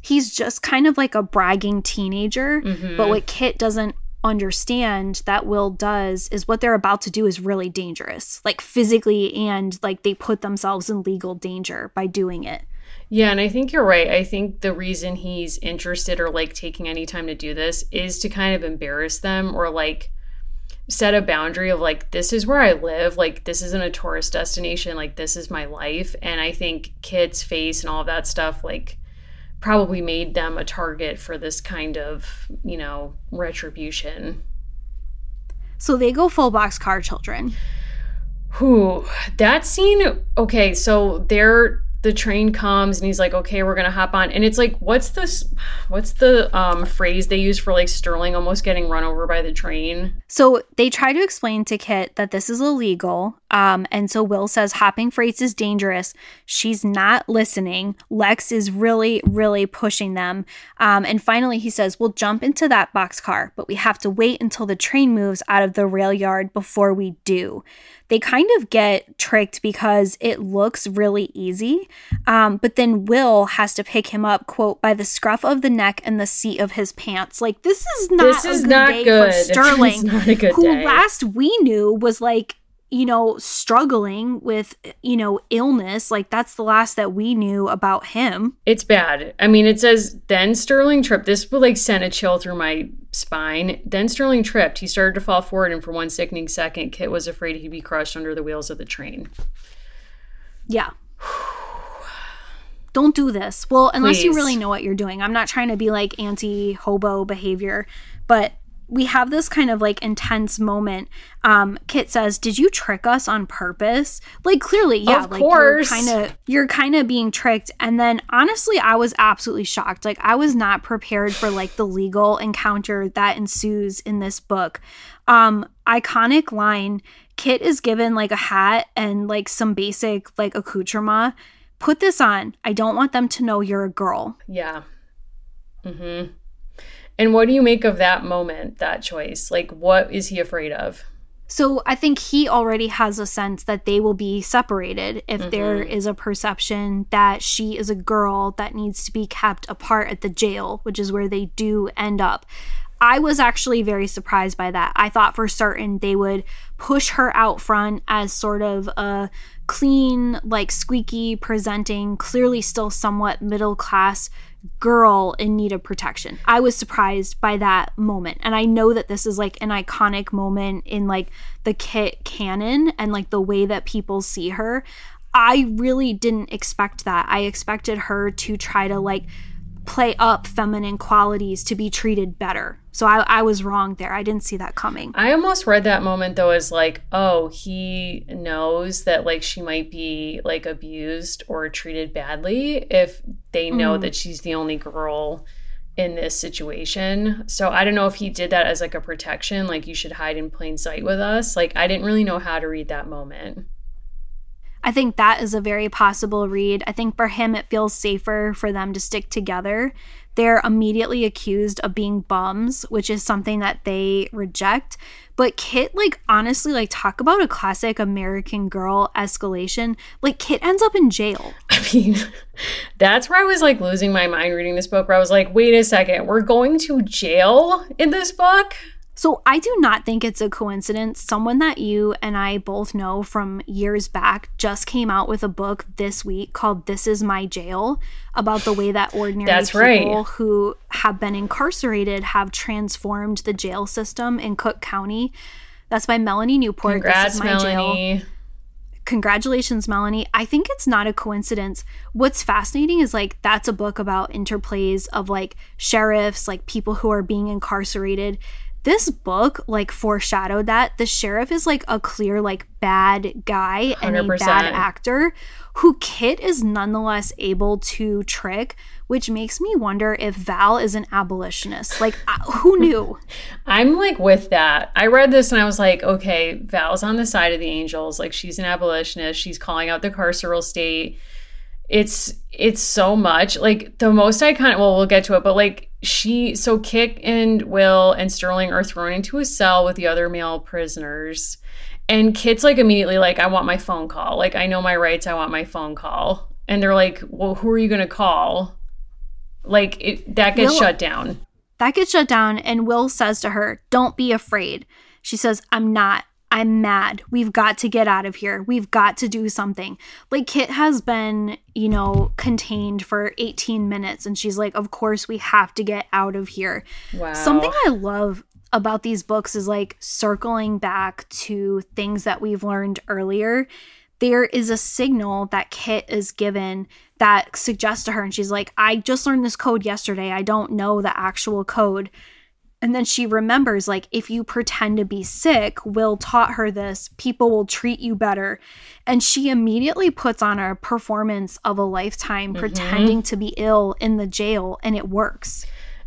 [SPEAKER 1] he's just kind of like a bragging teenager, mm-hmm. but what Kit doesn't understand that Will does is what they're about to do is really dangerous, like physically, and like they put themselves in legal danger by doing it.
[SPEAKER 2] Yeah, and I think you're right. I think the reason he's interested or like taking any time to do this is to kind of embarrass them or like set a boundary of like this is where I live, like this isn't a tourist destination, like this is my life. And I think Kit's face and all of that stuff like probably made them a target for this kind of, you know, retribution.
[SPEAKER 1] So they go full boxcar children.
[SPEAKER 2] Who that scene okay, so they're the train comes and he's like okay we're gonna hop on. And it's like what's this what's the um, phrase they use for like sterling almost getting run over by the train?
[SPEAKER 1] So they try to explain to kit that this is illegal um, and so will says hopping freights is dangerous she's not listening lex is really really pushing them um, and finally he says we'll jump into that boxcar but we have to wait until the train moves out of the rail yard before we do they kind of get tricked because it looks really easy. Um, but then Will has to pick him up, quote, by the scruff of the neck and the seat of his pants. Like, this is not this is not good. for Sterling, who day. last we knew was like you know, struggling with, you know, illness. Like that's the last that we knew about him.
[SPEAKER 2] It's bad. I mean, it says then Sterling tripped. This would like send a chill through my spine. Then Sterling tripped. He started to fall forward, and for one sickening second, Kit was afraid he'd be crushed under the wheels of the train.
[SPEAKER 1] Yeah. Don't do this. Well, unless Please. you really know what you're doing. I'm not trying to be like anti hobo behavior, but we have this kind of like intense moment. Um, Kit says, "Did you trick us on purpose?" Like clearly, yeah, of like course. you're kind of you're kind of being tricked. And then honestly, I was absolutely shocked. Like I was not prepared for like the legal encounter that ensues in this book. Um, iconic line: Kit is given like a hat and like some basic like accoutrement. Put this on. I don't want them to know you're a girl.
[SPEAKER 2] Yeah. Mm-hmm. And what do you make of that moment, that choice? Like, what is he afraid of?
[SPEAKER 1] So I think he already has a sense that they will be separated if mm-hmm. there is a perception that she is a girl that needs to be kept apart at the jail, which is where they do end up. I was actually very surprised by that. I thought for certain they would push her out front as sort of a clean, like squeaky presenting, clearly still somewhat middle class girl in need of protection. I was surprised by that moment. And I know that this is like an iconic moment in like the Kit canon and like the way that people see her. I really didn't expect that. I expected her to try to like play up feminine qualities to be treated better. So I, I, was wrong there. I didn't see that coming.
[SPEAKER 2] I almost read that moment though as like, oh, he knows that like she might be like abused or treated badly if they know mm. that she's the only girl in this situation. So I don't know if he did that as like a protection, like you should hide in plain sight with us. Like I didn't really know how to read that moment.
[SPEAKER 1] I think that is a very possible read. I think for him, it feels safer for them to stick together. They're immediately accused of being bums, which is something that they reject. But Kit, like, honestly, like, talk about a classic American girl escalation. Like, Kit ends up in jail.
[SPEAKER 2] I mean, that's where I was like losing my mind reading this book, where I was like, wait a second, we're going to jail in this book?
[SPEAKER 1] So I do not think it's a coincidence. Someone that you and I both know from years back just came out with a book this week called This Is My Jail about the way that ordinary
[SPEAKER 2] That's
[SPEAKER 1] people
[SPEAKER 2] right.
[SPEAKER 1] who have been incarcerated have transformed the jail system in Cook County. That's by Melanie Newport.
[SPEAKER 2] Congrats,
[SPEAKER 1] this is my jail. Congratulations, Melanie. I think it's not a coincidence. What's fascinating is like that's a book about interplays of like sheriffs, like people who are being incarcerated. This book like foreshadowed that the sheriff is like a clear like bad guy and a bad actor who Kit is nonetheless able to trick, which makes me wonder if Val is an abolitionist. Like who knew?
[SPEAKER 2] I'm like with that. I read this and I was like, okay, Val's on the side of the angels. Like she's an abolitionist. She's calling out the carceral state. It's it's so much. Like the most iconic well, we'll get to it, but like she so Kit and Will and Sterling are thrown into a cell with the other male prisoners. And Kit's like immediately like, I want my phone call. Like I know my rights, I want my phone call. And they're like, Well, who are you gonna call? Like it, that gets
[SPEAKER 1] Will-
[SPEAKER 2] shut down.
[SPEAKER 1] That gets shut down, and Will says to her, Don't be afraid. She says, I'm not. I'm mad. We've got to get out of here. We've got to do something. Like, Kit has been, you know, contained for 18 minutes, and she's like, Of course, we have to get out of here.
[SPEAKER 2] Wow.
[SPEAKER 1] Something I love about these books is like circling back to things that we've learned earlier. There is a signal that Kit is given that suggests to her, and she's like, I just learned this code yesterday. I don't know the actual code. And then she remembers, like, if you pretend to be sick, Will taught her this, people will treat you better. And she immediately puts on a performance of a lifetime mm-hmm. pretending to be ill in the jail, and it works.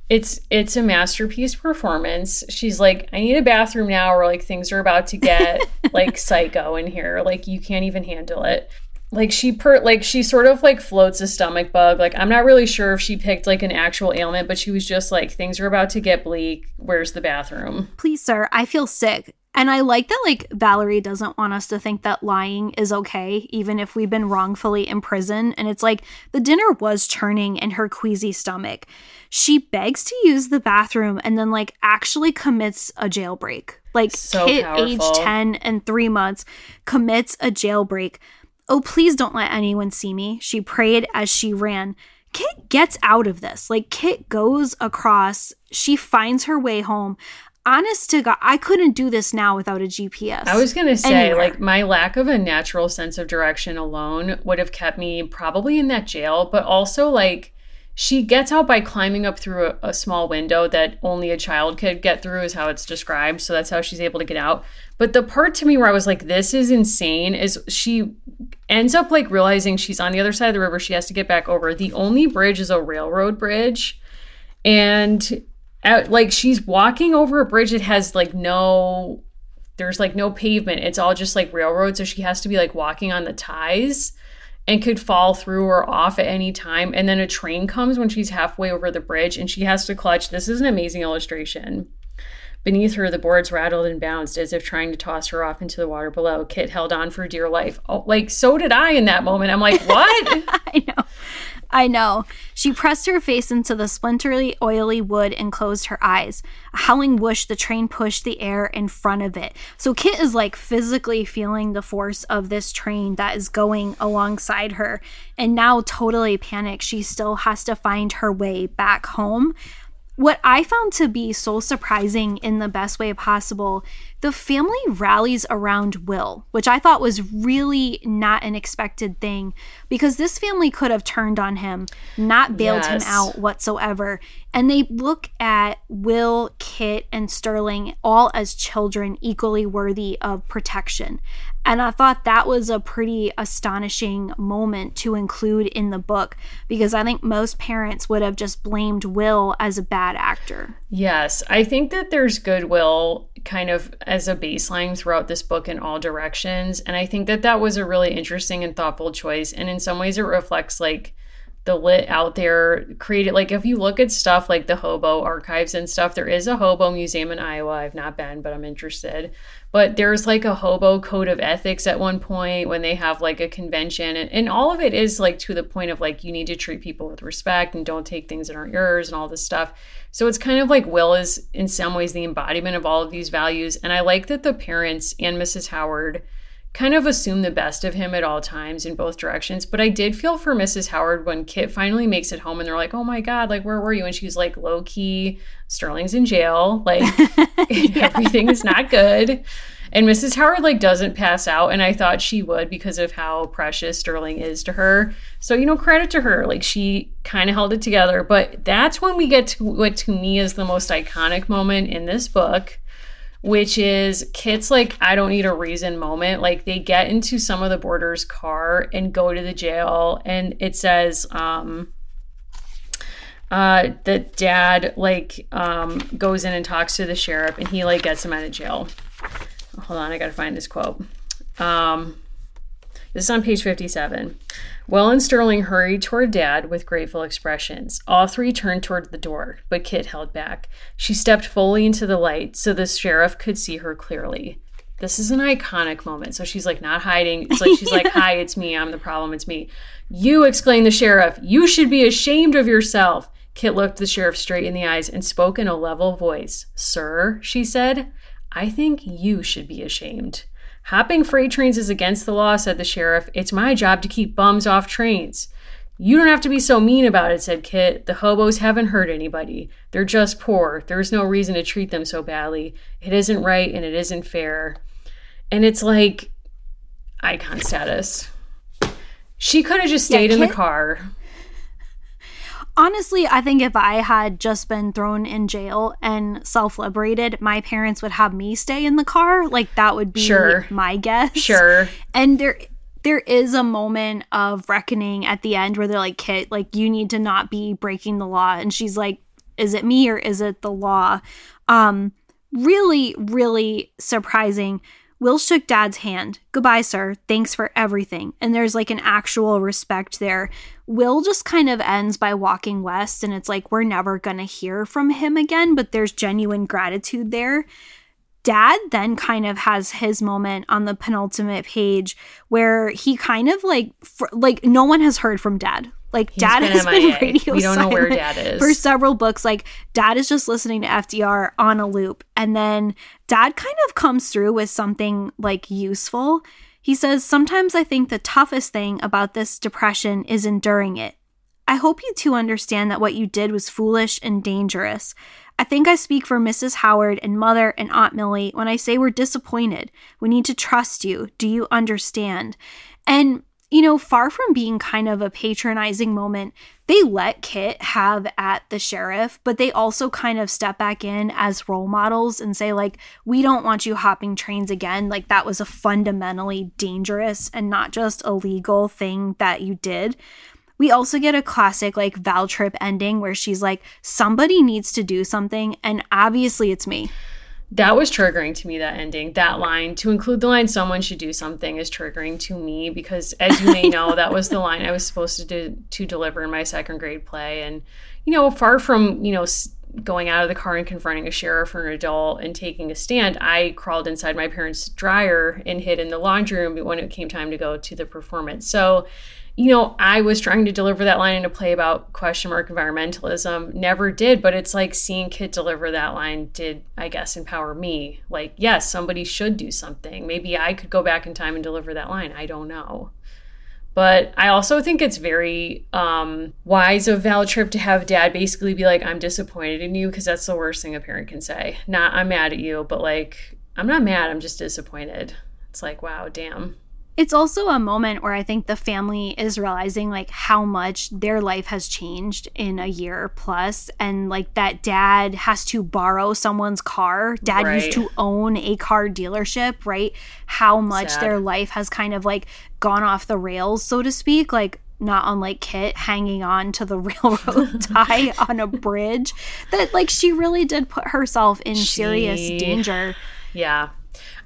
[SPEAKER 2] it's it's a masterpiece performance. She's like, I need a bathroom now, or like things are about to get like psycho in here. Like you can't even handle it. Like she per like she sort of like floats a stomach bug. Like I'm not really sure if she picked like an actual ailment, but she was just like, things are about to get bleak. Where's the bathroom?
[SPEAKER 1] please sir i feel sick and i like that like valerie doesn't want us to think that lying is okay even if we've been wrongfully imprisoned and it's like the dinner was churning in her queasy stomach she begs to use the bathroom and then like actually commits a jailbreak like
[SPEAKER 2] So
[SPEAKER 1] kid
[SPEAKER 2] powerful.
[SPEAKER 1] age 10 and 3 months commits a jailbreak oh please don't let anyone see me she prayed as she ran Kit gets out of this. Like Kit goes across, she finds her way home. Honest to God, I couldn't do this now without a GPS.
[SPEAKER 2] I was gonna say,
[SPEAKER 1] Anywhere.
[SPEAKER 2] like, my lack of a natural sense of direction alone would have kept me probably in that jail, but also, like, she gets out by climbing up through a, a small window that only a child could get through, is how it's described. So that's how she's able to get out. But the part to me where I was like, this is insane is she ends up like realizing she's on the other side of the river. She has to get back over. The only bridge is a railroad bridge. And at, like she's walking over a bridge that has like no there's like no pavement. It's all just like railroad. So she has to be like walking on the ties and could fall through or off at any time. And then a train comes when she's halfway over the bridge and she has to clutch. This is an amazing illustration. Beneath her, the boards rattled and bounced as if trying to toss her off into the water below. Kit held on for dear life. Oh, like, so did I in that moment. I'm like, what?
[SPEAKER 1] I know. I know. She pressed her face into the splintery, oily wood and closed her eyes. A howling whoosh, the train pushed the air in front of it. So Kit is like physically feeling the force of this train that is going alongside her. And now, totally panicked, she still has to find her way back home. What I found to be so surprising in the best way possible, the family rallies around Will, which I thought was really not an expected thing because this family could have turned on him, not bailed him out whatsoever. And they look at Will, Kit, and Sterling all as children equally worthy of protection. And I thought that was a pretty astonishing moment to include in the book because I think most parents would have just blamed Will as a bad actor.
[SPEAKER 2] Yes, I think that there's goodwill kind of as a baseline throughout this book in all directions. And I think that that was a really interesting and thoughtful choice. And in some ways, it reflects like the lit out there created like if you look at stuff like the hobo archives and stuff there is a hobo museum in iowa i've not been but i'm interested. But there's like a hobo code of ethics at one point when they have like a convention and, and all of it is like to the point of like you need to treat people with respect and don't take things that aren't yours and all this stuff. So it's kind of like will is in some ways the embodiment of all of these values and i like that the parents and mrs howard kind of assume the best of him at all times in both directions. But I did feel for Mrs. Howard when Kit finally makes it home and they're like, oh my God, like, where were you? And she's like, low key, Sterling's in jail. Like, everything is not good. And Mrs. Howard like doesn't pass out, and I thought she would because of how precious Sterling is to her. So you know, credit to her. Like she kind of held it together. But that's when we get to what to me is the most iconic moment in this book, which is Kit's like, I don't need a reason moment. Like they get into some of the boarders' car and go to the jail, and it says, um, uh, the dad like um goes in and talks to the sheriff and he like gets him out of jail. Hold on, I gotta find this quote. Um this is on page 57. Will and Sterling hurried toward Dad with grateful expressions. All three turned toward the door, but Kit held back. She stepped fully into the light so the sheriff could see her clearly. This is an iconic moment. So she's like not hiding. It's like she's like, "Hi, it's me. I'm the problem. It's me." You exclaimed the sheriff. You should be ashamed of yourself. Kit looked the sheriff straight in the eyes and spoke in a level voice. "Sir," she said, "I think you should be ashamed." Hopping freight trains is against the law, said the sheriff. It's my job to keep bums off trains. You don't have to be so mean about it, said Kit. The hobos haven't hurt anybody. They're just poor. There's no reason to treat them so badly. It isn't right and it isn't fair. And it's like icon status. She could have just stayed
[SPEAKER 1] Yeah,
[SPEAKER 2] in the car.
[SPEAKER 1] Honestly, I think if I had just been thrown in jail and self liberated, my parents would have me stay in the car. Like that would be
[SPEAKER 2] Sure.
[SPEAKER 1] my guess.
[SPEAKER 2] Sure.
[SPEAKER 1] And there there is a moment of reckoning at the end where they're like, Kit, like you need to not be breaking the law. And she's like, Is it me or is it the law? Um, really, really surprising. Will shook dad's hand. Goodbye, sir. Thanks for everything. And there's like an actual respect there. Will just kind of ends by walking west, and it's like we're never gonna hear from him again, but there's genuine gratitude there. Dad then kind of has his moment on the penultimate page where he kind of like, fr- like no one has heard from Dad. Like
[SPEAKER 2] He's
[SPEAKER 1] Dad
[SPEAKER 2] been
[SPEAKER 1] has
[SPEAKER 2] MIA.
[SPEAKER 1] been radio
[SPEAKER 2] We don't know where
[SPEAKER 1] silent
[SPEAKER 2] Dad is.
[SPEAKER 1] for several books. Like Dad is just listening to FDR on a loop, and then Dad kind of comes through with something like useful. He says, "Sometimes I think the toughest thing about this depression is enduring it. I hope you two understand that what you did was foolish and dangerous. I think I speak for Mrs. Howard and Mother and Aunt Millie when I say we're disappointed. We need to trust you. Do you understand? And, you know, far from being kind of a patronizing moment, they let Kit have at the sheriff, but they also kind of step back in as role models and say, like, we don't want you hopping trains again. Like, that was a fundamentally dangerous and not just a legal thing that you did. We also get a classic like Val Tripp ending where she's like, somebody needs to do something, and obviously it's me.
[SPEAKER 2] That was triggering to me, that ending. That line, to include the line, someone should do something, is triggering to me because, as you may know, that was the line I was supposed to, do, to deliver in my second grade play. And, you know, far from, you know, going out of the car and confronting a sheriff or an adult and taking a stand, I crawled inside my parents' dryer and hid in the laundry room when it came time to go to the performance. So, you know, I was trying to deliver that line in a play about question mark environmentalism, never did, but it's like seeing Kit deliver that line did, I guess, empower me. Like, yes, somebody should do something. Maybe I could go back in time and deliver that line. I don't know. But I also think it's very um, wise of Val Tripp to have dad basically be like, I'm disappointed in you, because that's the worst thing a parent can say. Not, I'm mad at you, but like, I'm not mad, I'm just disappointed. It's like, wow, damn.
[SPEAKER 1] It's also a moment where I think the family is realizing like how much their life has changed in a year plus and like that dad has to borrow someone's car. Dad
[SPEAKER 2] Right.
[SPEAKER 1] used to own a car dealership, right? How much
[SPEAKER 2] Sad.
[SPEAKER 1] their life has kind of like gone off the rails, so to speak. Like not unlike Kit, hanging on to the railroad tie on a bridge, that like she really did put herself in serious danger.
[SPEAKER 2] Yeah.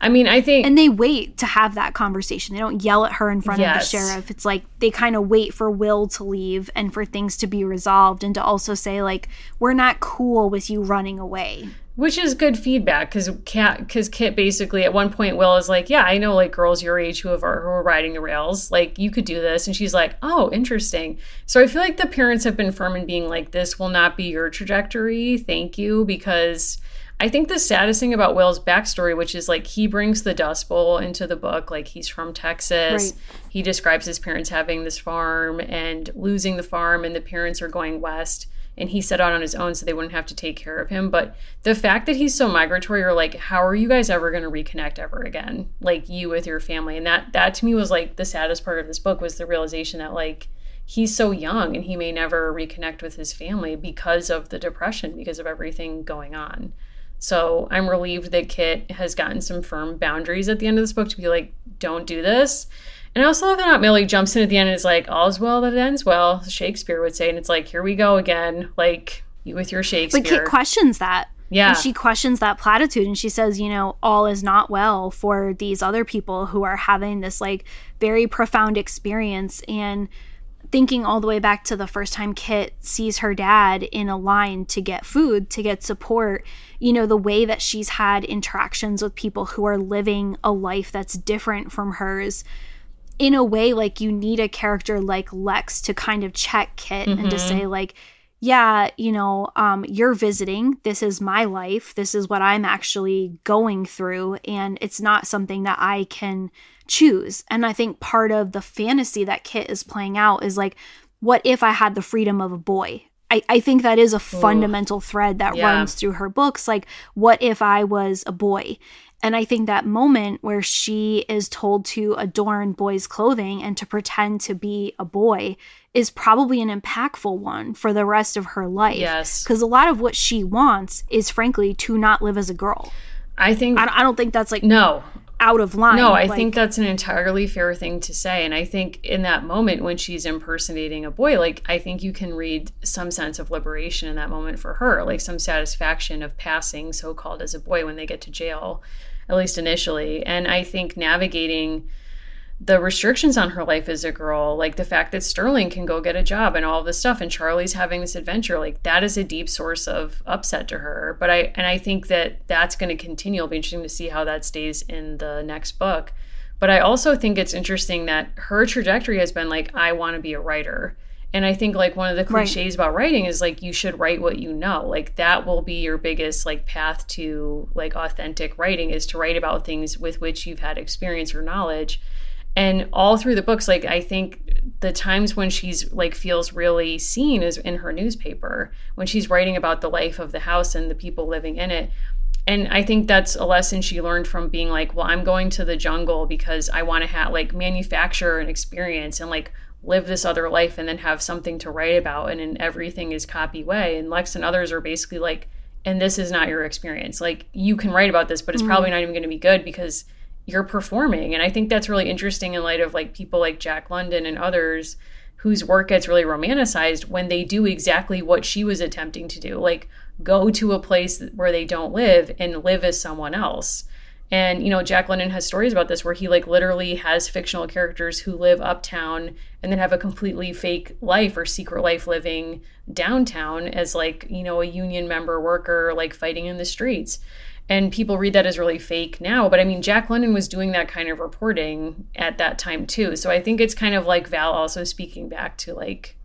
[SPEAKER 2] I mean, I think
[SPEAKER 1] And they wait to have that conversation. They don't yell at her in front
[SPEAKER 2] Yes.
[SPEAKER 1] of the sheriff. It's like they kind of wait for Will to leave and for things to be resolved and to also say, like, we're not cool with you running away.
[SPEAKER 2] Which is good feedback because because Kit basically at one point Will is like, yeah, I know like girls your age who have are who are riding the rails, like you could do this, and she's like, oh, interesting. So I feel like the parents have been firm in being like, this will not be your trajectory, thank you, because I think the saddest thing about Will's backstory, which is like he brings the Dust Bowl into the book, like he's from Texas.
[SPEAKER 1] Right.
[SPEAKER 2] He describes his parents having this farm and losing the farm, and the parents are going west and he set out on his own so they wouldn't have to take care of him. But the fact that he's so migratory, or like, how are you guys ever going to reconnect ever again? Like you with your family, and that that to me was like the saddest part of this book was the realization that like he's so young and he may never reconnect with his family because of the depression, because of everything going on. So I'm relieved that Kit has gotten some firm boundaries at the end of this book to be like, don't do this. And I also love that Aunt Millie jumps in at the end and is like, all's well that ends well, Shakespeare would say. And it's like, here we go again. Like, you with your Shakespeare.
[SPEAKER 1] But Kit questions that.
[SPEAKER 2] yeah.
[SPEAKER 1] And she questions that platitude and she says, you know, all is not well for these other people who are having this like very profound experience and thinking all the way back to the first time Kit sees her dad in a line to get food, to get support, you know, the way that she's had interactions with people who are living a life that's different from hers. In a way, like you need a character like Lex to kind of check Kit and to say, like, yeah, you know, um, you're visiting. This is my life. This is what I'm actually going through. And it's not something that I can choose. And I think part of the fantasy that Kit is playing out is like, what if I had the freedom of a boy? I, I think that is a fundamental thread that
[SPEAKER 2] Yeah.
[SPEAKER 1] runs through her books. Like, what if I was a boy? And I think that moment where she is told to adorn boys' clothing and to pretend to be a boy is probably an impactful one for the rest of her life.
[SPEAKER 2] yes.
[SPEAKER 1] Because a lot of what she wants is, frankly, to not live as a girl.
[SPEAKER 2] I think,
[SPEAKER 1] I, I don't think that's like
[SPEAKER 2] no,
[SPEAKER 1] out of line.
[SPEAKER 2] No, I
[SPEAKER 1] Like,
[SPEAKER 2] think that's an entirely fair thing to say. And I think in that moment when she's impersonating a boy, like I think you can read some sense of liberation in that moment for her, like some satisfaction of passing so called as a boy when they get to jail, at least initially. And I think navigating the restrictions on her life as a girl, like the fact that Sterling can go get a job and all this stuff, and Charlie's having this adventure, like that is a deep source of upset to her. But I and I think that that's going to continue. It'll be interesting to see how that stays in the next book. But I also think it's interesting that her trajectory has been like, I want to be a writer. And I think like one of the
[SPEAKER 1] Right.
[SPEAKER 2] cliches about writing is like you should write what you know. Like that will be your biggest like path to like authentic writing is to write about things with which you've had experience or knowledge and all through the books like i think the times when she's like feels really seen is in her newspaper when she's writing about the life of the house and the people living in it. And i think that's a lesson she learned from being like well i'm going to the jungle because i want to have like manufacture an experience and like live this other life and then have something to write about and then everything is copy way. And lex and others are basically like and this is not your experience. Like you can write about this but it's mm-hmm. probably not even going to be good because you're performing. And i think that's really interesting in light of like people like jack london and others whose work gets really romanticized when they do exactly what she was attempting to do like go to a place where they don't live and live as someone else. And you know jack london has stories about this where he like literally has fictional characters who live uptown and then have a completely fake life or secret life living downtown as like you know a union member worker like fighting in the streets and people read that as really fake now but i mean jack london was doing that kind of reporting at that time too. So i think it's kind of like val also speaking back to like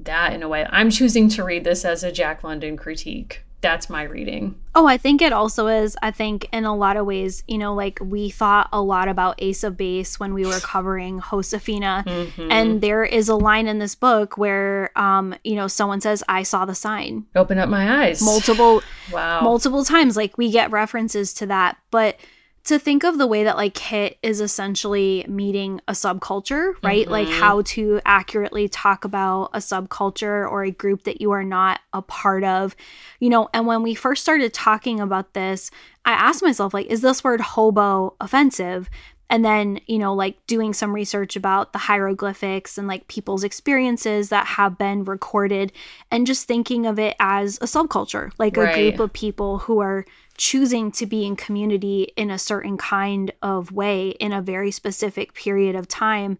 [SPEAKER 2] that in a way. I'm choosing to read this as a jack london critique that's my reading
[SPEAKER 1] Oh, I think it also is. I think in a lot of ways, you know, like we thought a lot about Ace of Base when we were covering Josefina.
[SPEAKER 2] Mm-hmm.
[SPEAKER 1] And there is a line in this book where, um, you know, someone says, I saw the sign.
[SPEAKER 2] open up my eyes
[SPEAKER 1] Multiple,
[SPEAKER 2] wow
[SPEAKER 1] multiple times. Like we get references to that. But to think of the way that like Kit is essentially meeting a subculture, right? Like
[SPEAKER 2] Mhm.
[SPEAKER 1] how to accurately talk about a subculture or a group that you are not a part of, you know. And when we first started talking about this, I asked myself, like, is this word hobo offensive? And then you know like doing some research about the hieroglyphics and like people's experiences that have been recorded and just thinking of it as a subculture like right. a group of people who are choosing to be in community in a certain kind of way in a very specific period of time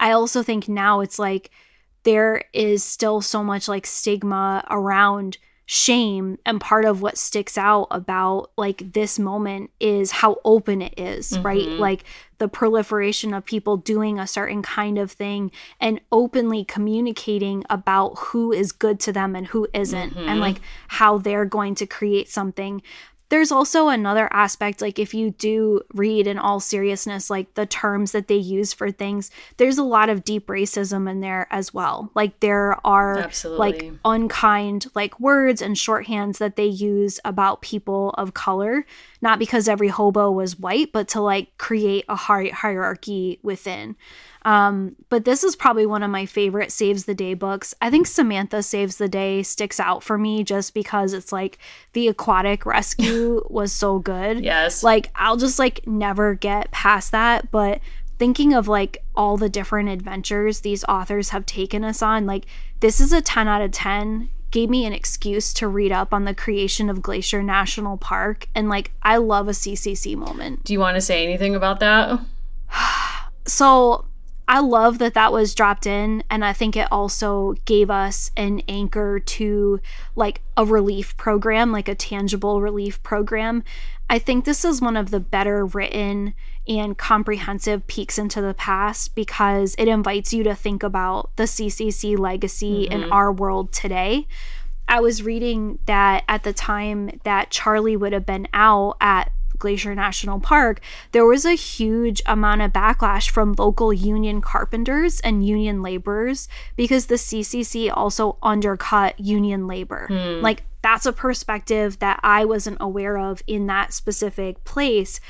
[SPEAKER 1] i also think now it's like there is still so much like stigma around shame and part of what sticks out about like this moment is how open it is, mm-hmm. right like the proliferation of people doing a certain kind of thing and openly communicating about who is good to them and who isn't mm-hmm. and like how they're going to create something there's also another aspect like if you do read in all seriousness like the terms that they use for things there's a lot of deep racism in there as well like there are Absolutely. like unkind like words and shorthands that they use about people of color not because every hobo was white but to like create a hierarchy within um, but this is probably one of my favorite Saves the Day books. I think Samantha Saves the Day sticks out for me just because it's like the aquatic rescue was so good.
[SPEAKER 2] Yes.
[SPEAKER 1] Like I'll just like never get past that. But thinking of like all the different adventures these authors have taken us on, like this is a 10 out of 10 gave me an excuse to read up on the creation of Glacier National Park. And like, I love a CCC moment.
[SPEAKER 2] Do you want to say anything about that?
[SPEAKER 1] so, I love that that was dropped in. And I think it also gave us an anchor to like a relief program, like a tangible relief program. I think this is one of the better written and comprehensive peeks into the past because it invites you to think about the CCC legacy mm-hmm. in our world today. I was reading that at the time that Charlie would have been out at Glacier National Park, there was a huge amount of backlash from local union carpenters and union laborers because the CCC also undercut union labor. Hmm. Like, that's a perspective that I wasn't aware of in that specific place.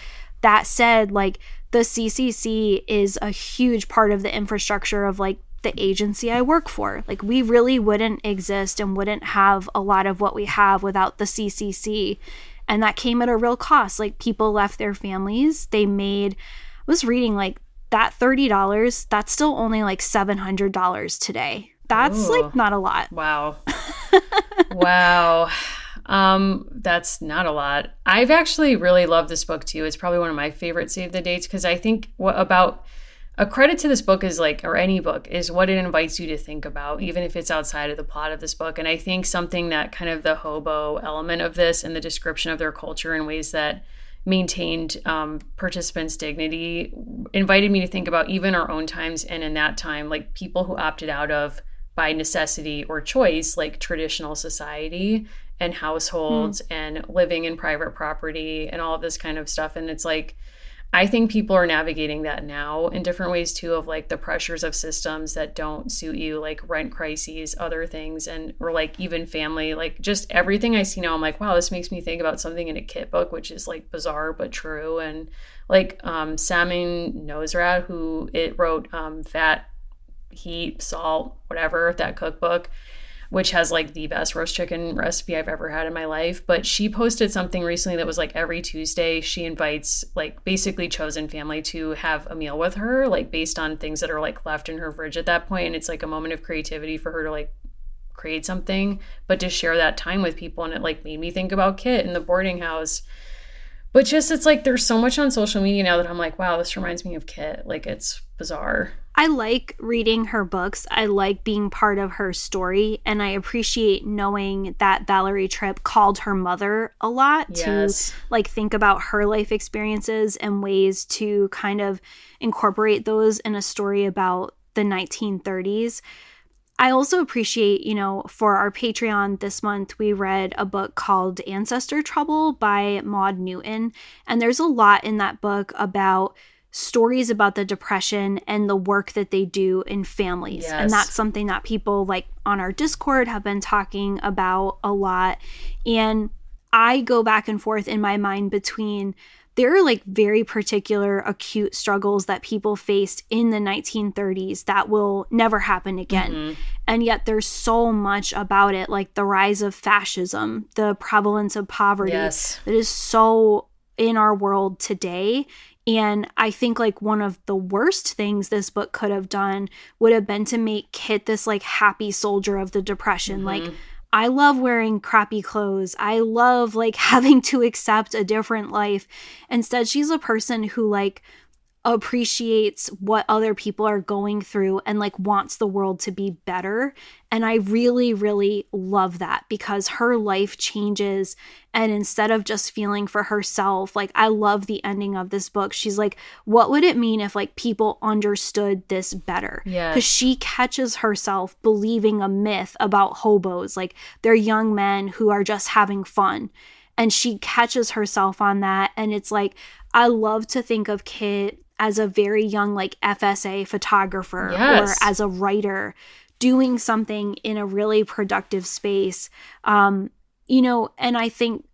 [SPEAKER 1] That said, like, the CCC is a huge part of the infrastructure of like the agency I work for. Like, we really wouldn't exist and wouldn't have a lot of what we have without the CCC and that came at a real cost. Like people left their families. They made I was reading like that $30 that's still only like $700 today. That's Ooh. like not a lot.
[SPEAKER 2] Wow. Wow um that's not a lot. I've actually really loved this book too. It's probably one of my favorite save the dates because i think what about a credit to this book is like or any book is what it invites you to think about even if it's outside of the plot of this book. And i think something that kind of the hobo element of this and the description of their culture in ways that maintained um, participants dignity invited me to think about even our own times and in that time like people who opted out of by necessity or choice like traditional society and households mm. and living in private property and all of this kind of stuff and it's like I think people are navigating that now in different ways too of like the pressures of systems that don't suit you, like rent crises, other things, and or like even family, like just everything I see now, I'm like, wow, this makes me think about something in a kit book, which is like bizarre but true. And like um Samin Nosrat, who it wrote um Fat Heat, Salt, whatever, that cookbook which has like the best roast chicken recipe I've ever had in my life. But she posted something recently that was like every Tuesday she invites like basically chosen family to have a meal with her, like based on things that are like left in her fridge at that point. And it's like a moment of creativity for her to like create something, but to share that time with people. And it like made me think about Kit in the boarding house. But just it's like there's so much on social media now that I'm like, wow, this reminds me of Kit. Like it's bizarre.
[SPEAKER 1] I like reading her books. I like being part of her story. And I appreciate knowing that Valerie Tripp called her mother a lot yes. to like think about her life experiences and ways to kind of incorporate those in a story about the 1930s. I also appreciate, you know, for our Patreon this month, we read a book called Ancestor Trouble by Maud Newton. And there's a lot in that book about stories about the depression and the work that they do in families. Yes. And that's something that people like on our Discord have been talking about a lot. And I go back and forth in my mind between there are like very particular acute struggles that people faced in the 1930s that will never happen again. Mm-hmm. And yet there's so much about it, like the rise of fascism, the prevalence of poverty yes. that is so in our world today And I think like one of the worst things this book could have done would have been to make Kit this like happy soldier of the depression. Mm-hmm. Like I love wearing crappy clothes. I love like having to accept a different life. Instead, she's a person who like appreciates what other people are going through and like wants the world to be better. And I really, really love that because her life changes. And instead of just feeling for herself, like I love the ending of this book. She's like, what would it mean if like people understood this better?
[SPEAKER 2] Yeah.
[SPEAKER 1] Because she catches herself believing a myth about hobos, like they're young men who are just having fun and she catches herself on that and it's like i love to think of kit as a very young like FSA photographer yes. or as a writer doing something in a really productive space um you know and I think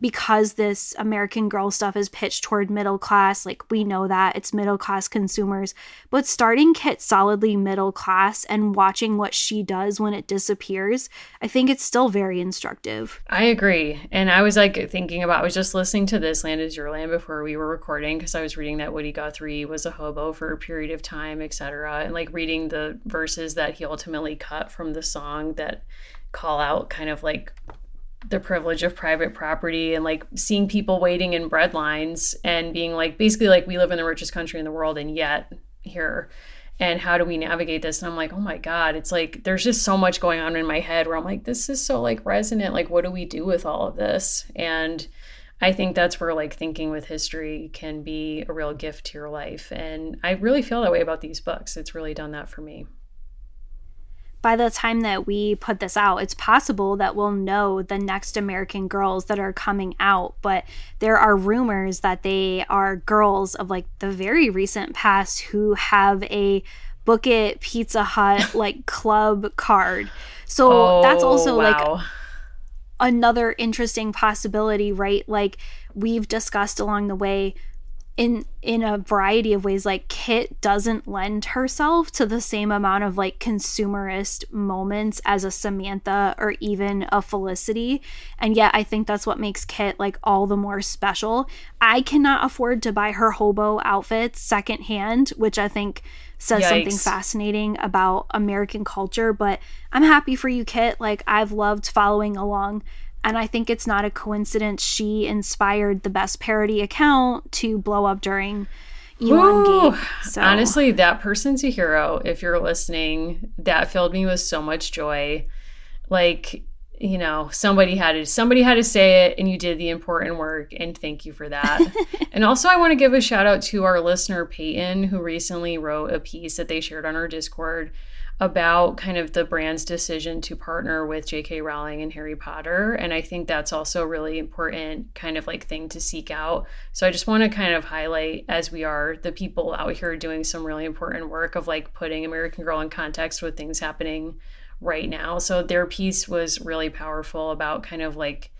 [SPEAKER 1] because this American Girl stuff is pitched toward middle class, like we know that it's middle class consumers, but starting Kit solidly middle class and watching what she does when it disappears, I think it's still very instructive.
[SPEAKER 2] I agree. And I was like thinking about, I was just listening to This Land Is Your Land before we were recording because I was reading that Woody Guthrie was a hobo for a period of time, etc. And like reading the verses that he ultimately cut from the song that call out kind of like the privilege of private property and like seeing people waiting in bread lines and being like basically like we live in the richest country in the world and yet here. And how do we navigate this? And i'm like oh my god. It's like there's just so much going on in my head where i'm like this is so like resonant. Like what do we do with all of this? And i think that's where like thinking with history can be a real gift to your life. And i really feel that way about these books. It's really done that for me
[SPEAKER 1] by the time that we put this out, it's possible that we'll know the next American girls that are coming out. But there are rumors that they are girls of like the very recent past who have a Book It Pizza Hut like club card. So oh, that's also wow. like another interesting possibility, right? Like we've discussed along the way in in a variety of ways like kit doesn't lend herself to the same amount of like consumerist moments as a samantha or even a felicity. And yet i think that's what makes kit like all the more special. I cannot afford to buy her hobo outfits secondhand which i think says Yikes. something fascinating about american culture. But i'm happy for you kit. Like i've loved following along and I think it's not a coincidence she inspired the best parody account to blow up during Elon.
[SPEAKER 2] So. Honestly, that person's a hero. If you're listening, that filled me with so much joy. Like, you know, somebody had to somebody had to say it and you did the important work and thank you for that. and also I want to give a shout out to our listener Peyton who recently wrote a piece that they shared on our Discord about kind of the brand's decision to partner with J.K. Rowling and Harry Potter. And I think that's also a really important kind of like thing to seek out. So I just want to kind of highlight, as we are the people out here doing some really important work of like putting American Girl in context with things happening right now. So their piece was really powerful about kind of like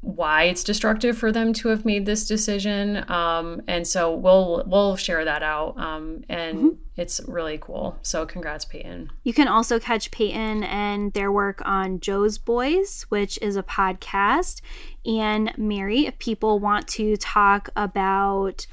[SPEAKER 2] why it's destructive for them to have made this decision. Um, and so we'll we'll share that out. Um, and mm-hmm. it's really cool. So congrats, Peyton.
[SPEAKER 1] You can also catch Peyton and their work on Jo's Boys, which is a podcast. And Mary, if people want to talk about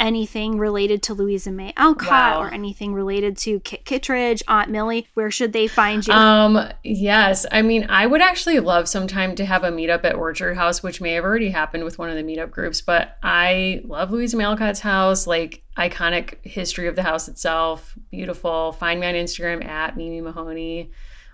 [SPEAKER 1] anything related to Louisa May Alcott wow. or anything related to Kit Kittredge, Aunt Millie, where should they find you?
[SPEAKER 2] Um, yes. I mean, I would actually love sometime to have a meetup at Orchard House, which may have already happened with one of the meetup groups, but I love Louisa May Alcott's house, like iconic history of the house itself. Beautiful. Find me on Instagram at Mimi Mahoney.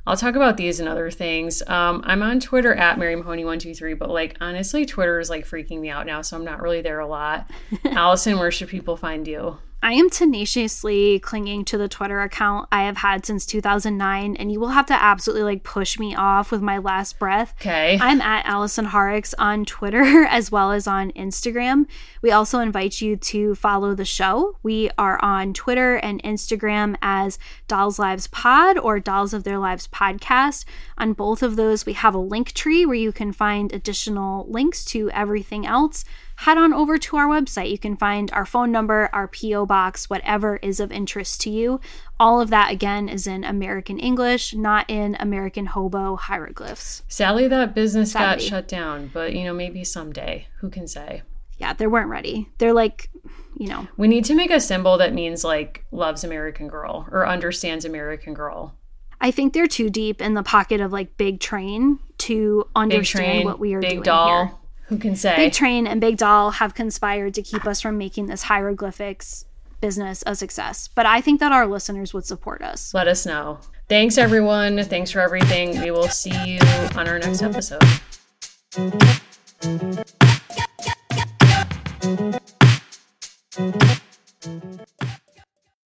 [SPEAKER 2] I'll talk about these and other things. Um, I'm on Twitter at Mary Mahoney123, but like honestly, Twitter is like freaking me out now, so I'm not really there a lot. Allison, where should people find you?
[SPEAKER 1] I am tenaciously clinging to the Twitter account I have had since 2009, and you will have to absolutely like push me off with my last breath.
[SPEAKER 2] Okay.
[SPEAKER 1] I'm at Allison Horrocks on Twitter as well as on Instagram. We also invite you to follow the show. We are on Twitter and Instagram as Dolls Lives Pod or Dolls of Their Lives Podcast. On both of those, we have a link tree where you can find additional links to everything else head on over to our website. You can find our phone number, our P.O. box, whatever is of interest to you. All of that, again, is in American English, not in American Hobo hieroglyphs.
[SPEAKER 2] Sadly, that business Sadly. got shut down, but you know, maybe someday. Who can say?
[SPEAKER 1] Yeah, they weren't ready. They're like you know.
[SPEAKER 2] We need to make a symbol that means like loves American Girl or understands American Girl.
[SPEAKER 1] I think they're too deep in the pocket of like Big Train to understand
[SPEAKER 2] Train,
[SPEAKER 1] what we are
[SPEAKER 2] Big
[SPEAKER 1] doing
[SPEAKER 2] Doll.
[SPEAKER 1] here.
[SPEAKER 2] Who can say?
[SPEAKER 1] Big Train and Big Doll have conspired to keep us from making this hieroglyphics business a success. But I think that our listeners would support us.
[SPEAKER 2] Let us know. Thanks, everyone. Thanks for everything. We will see you on our next episode.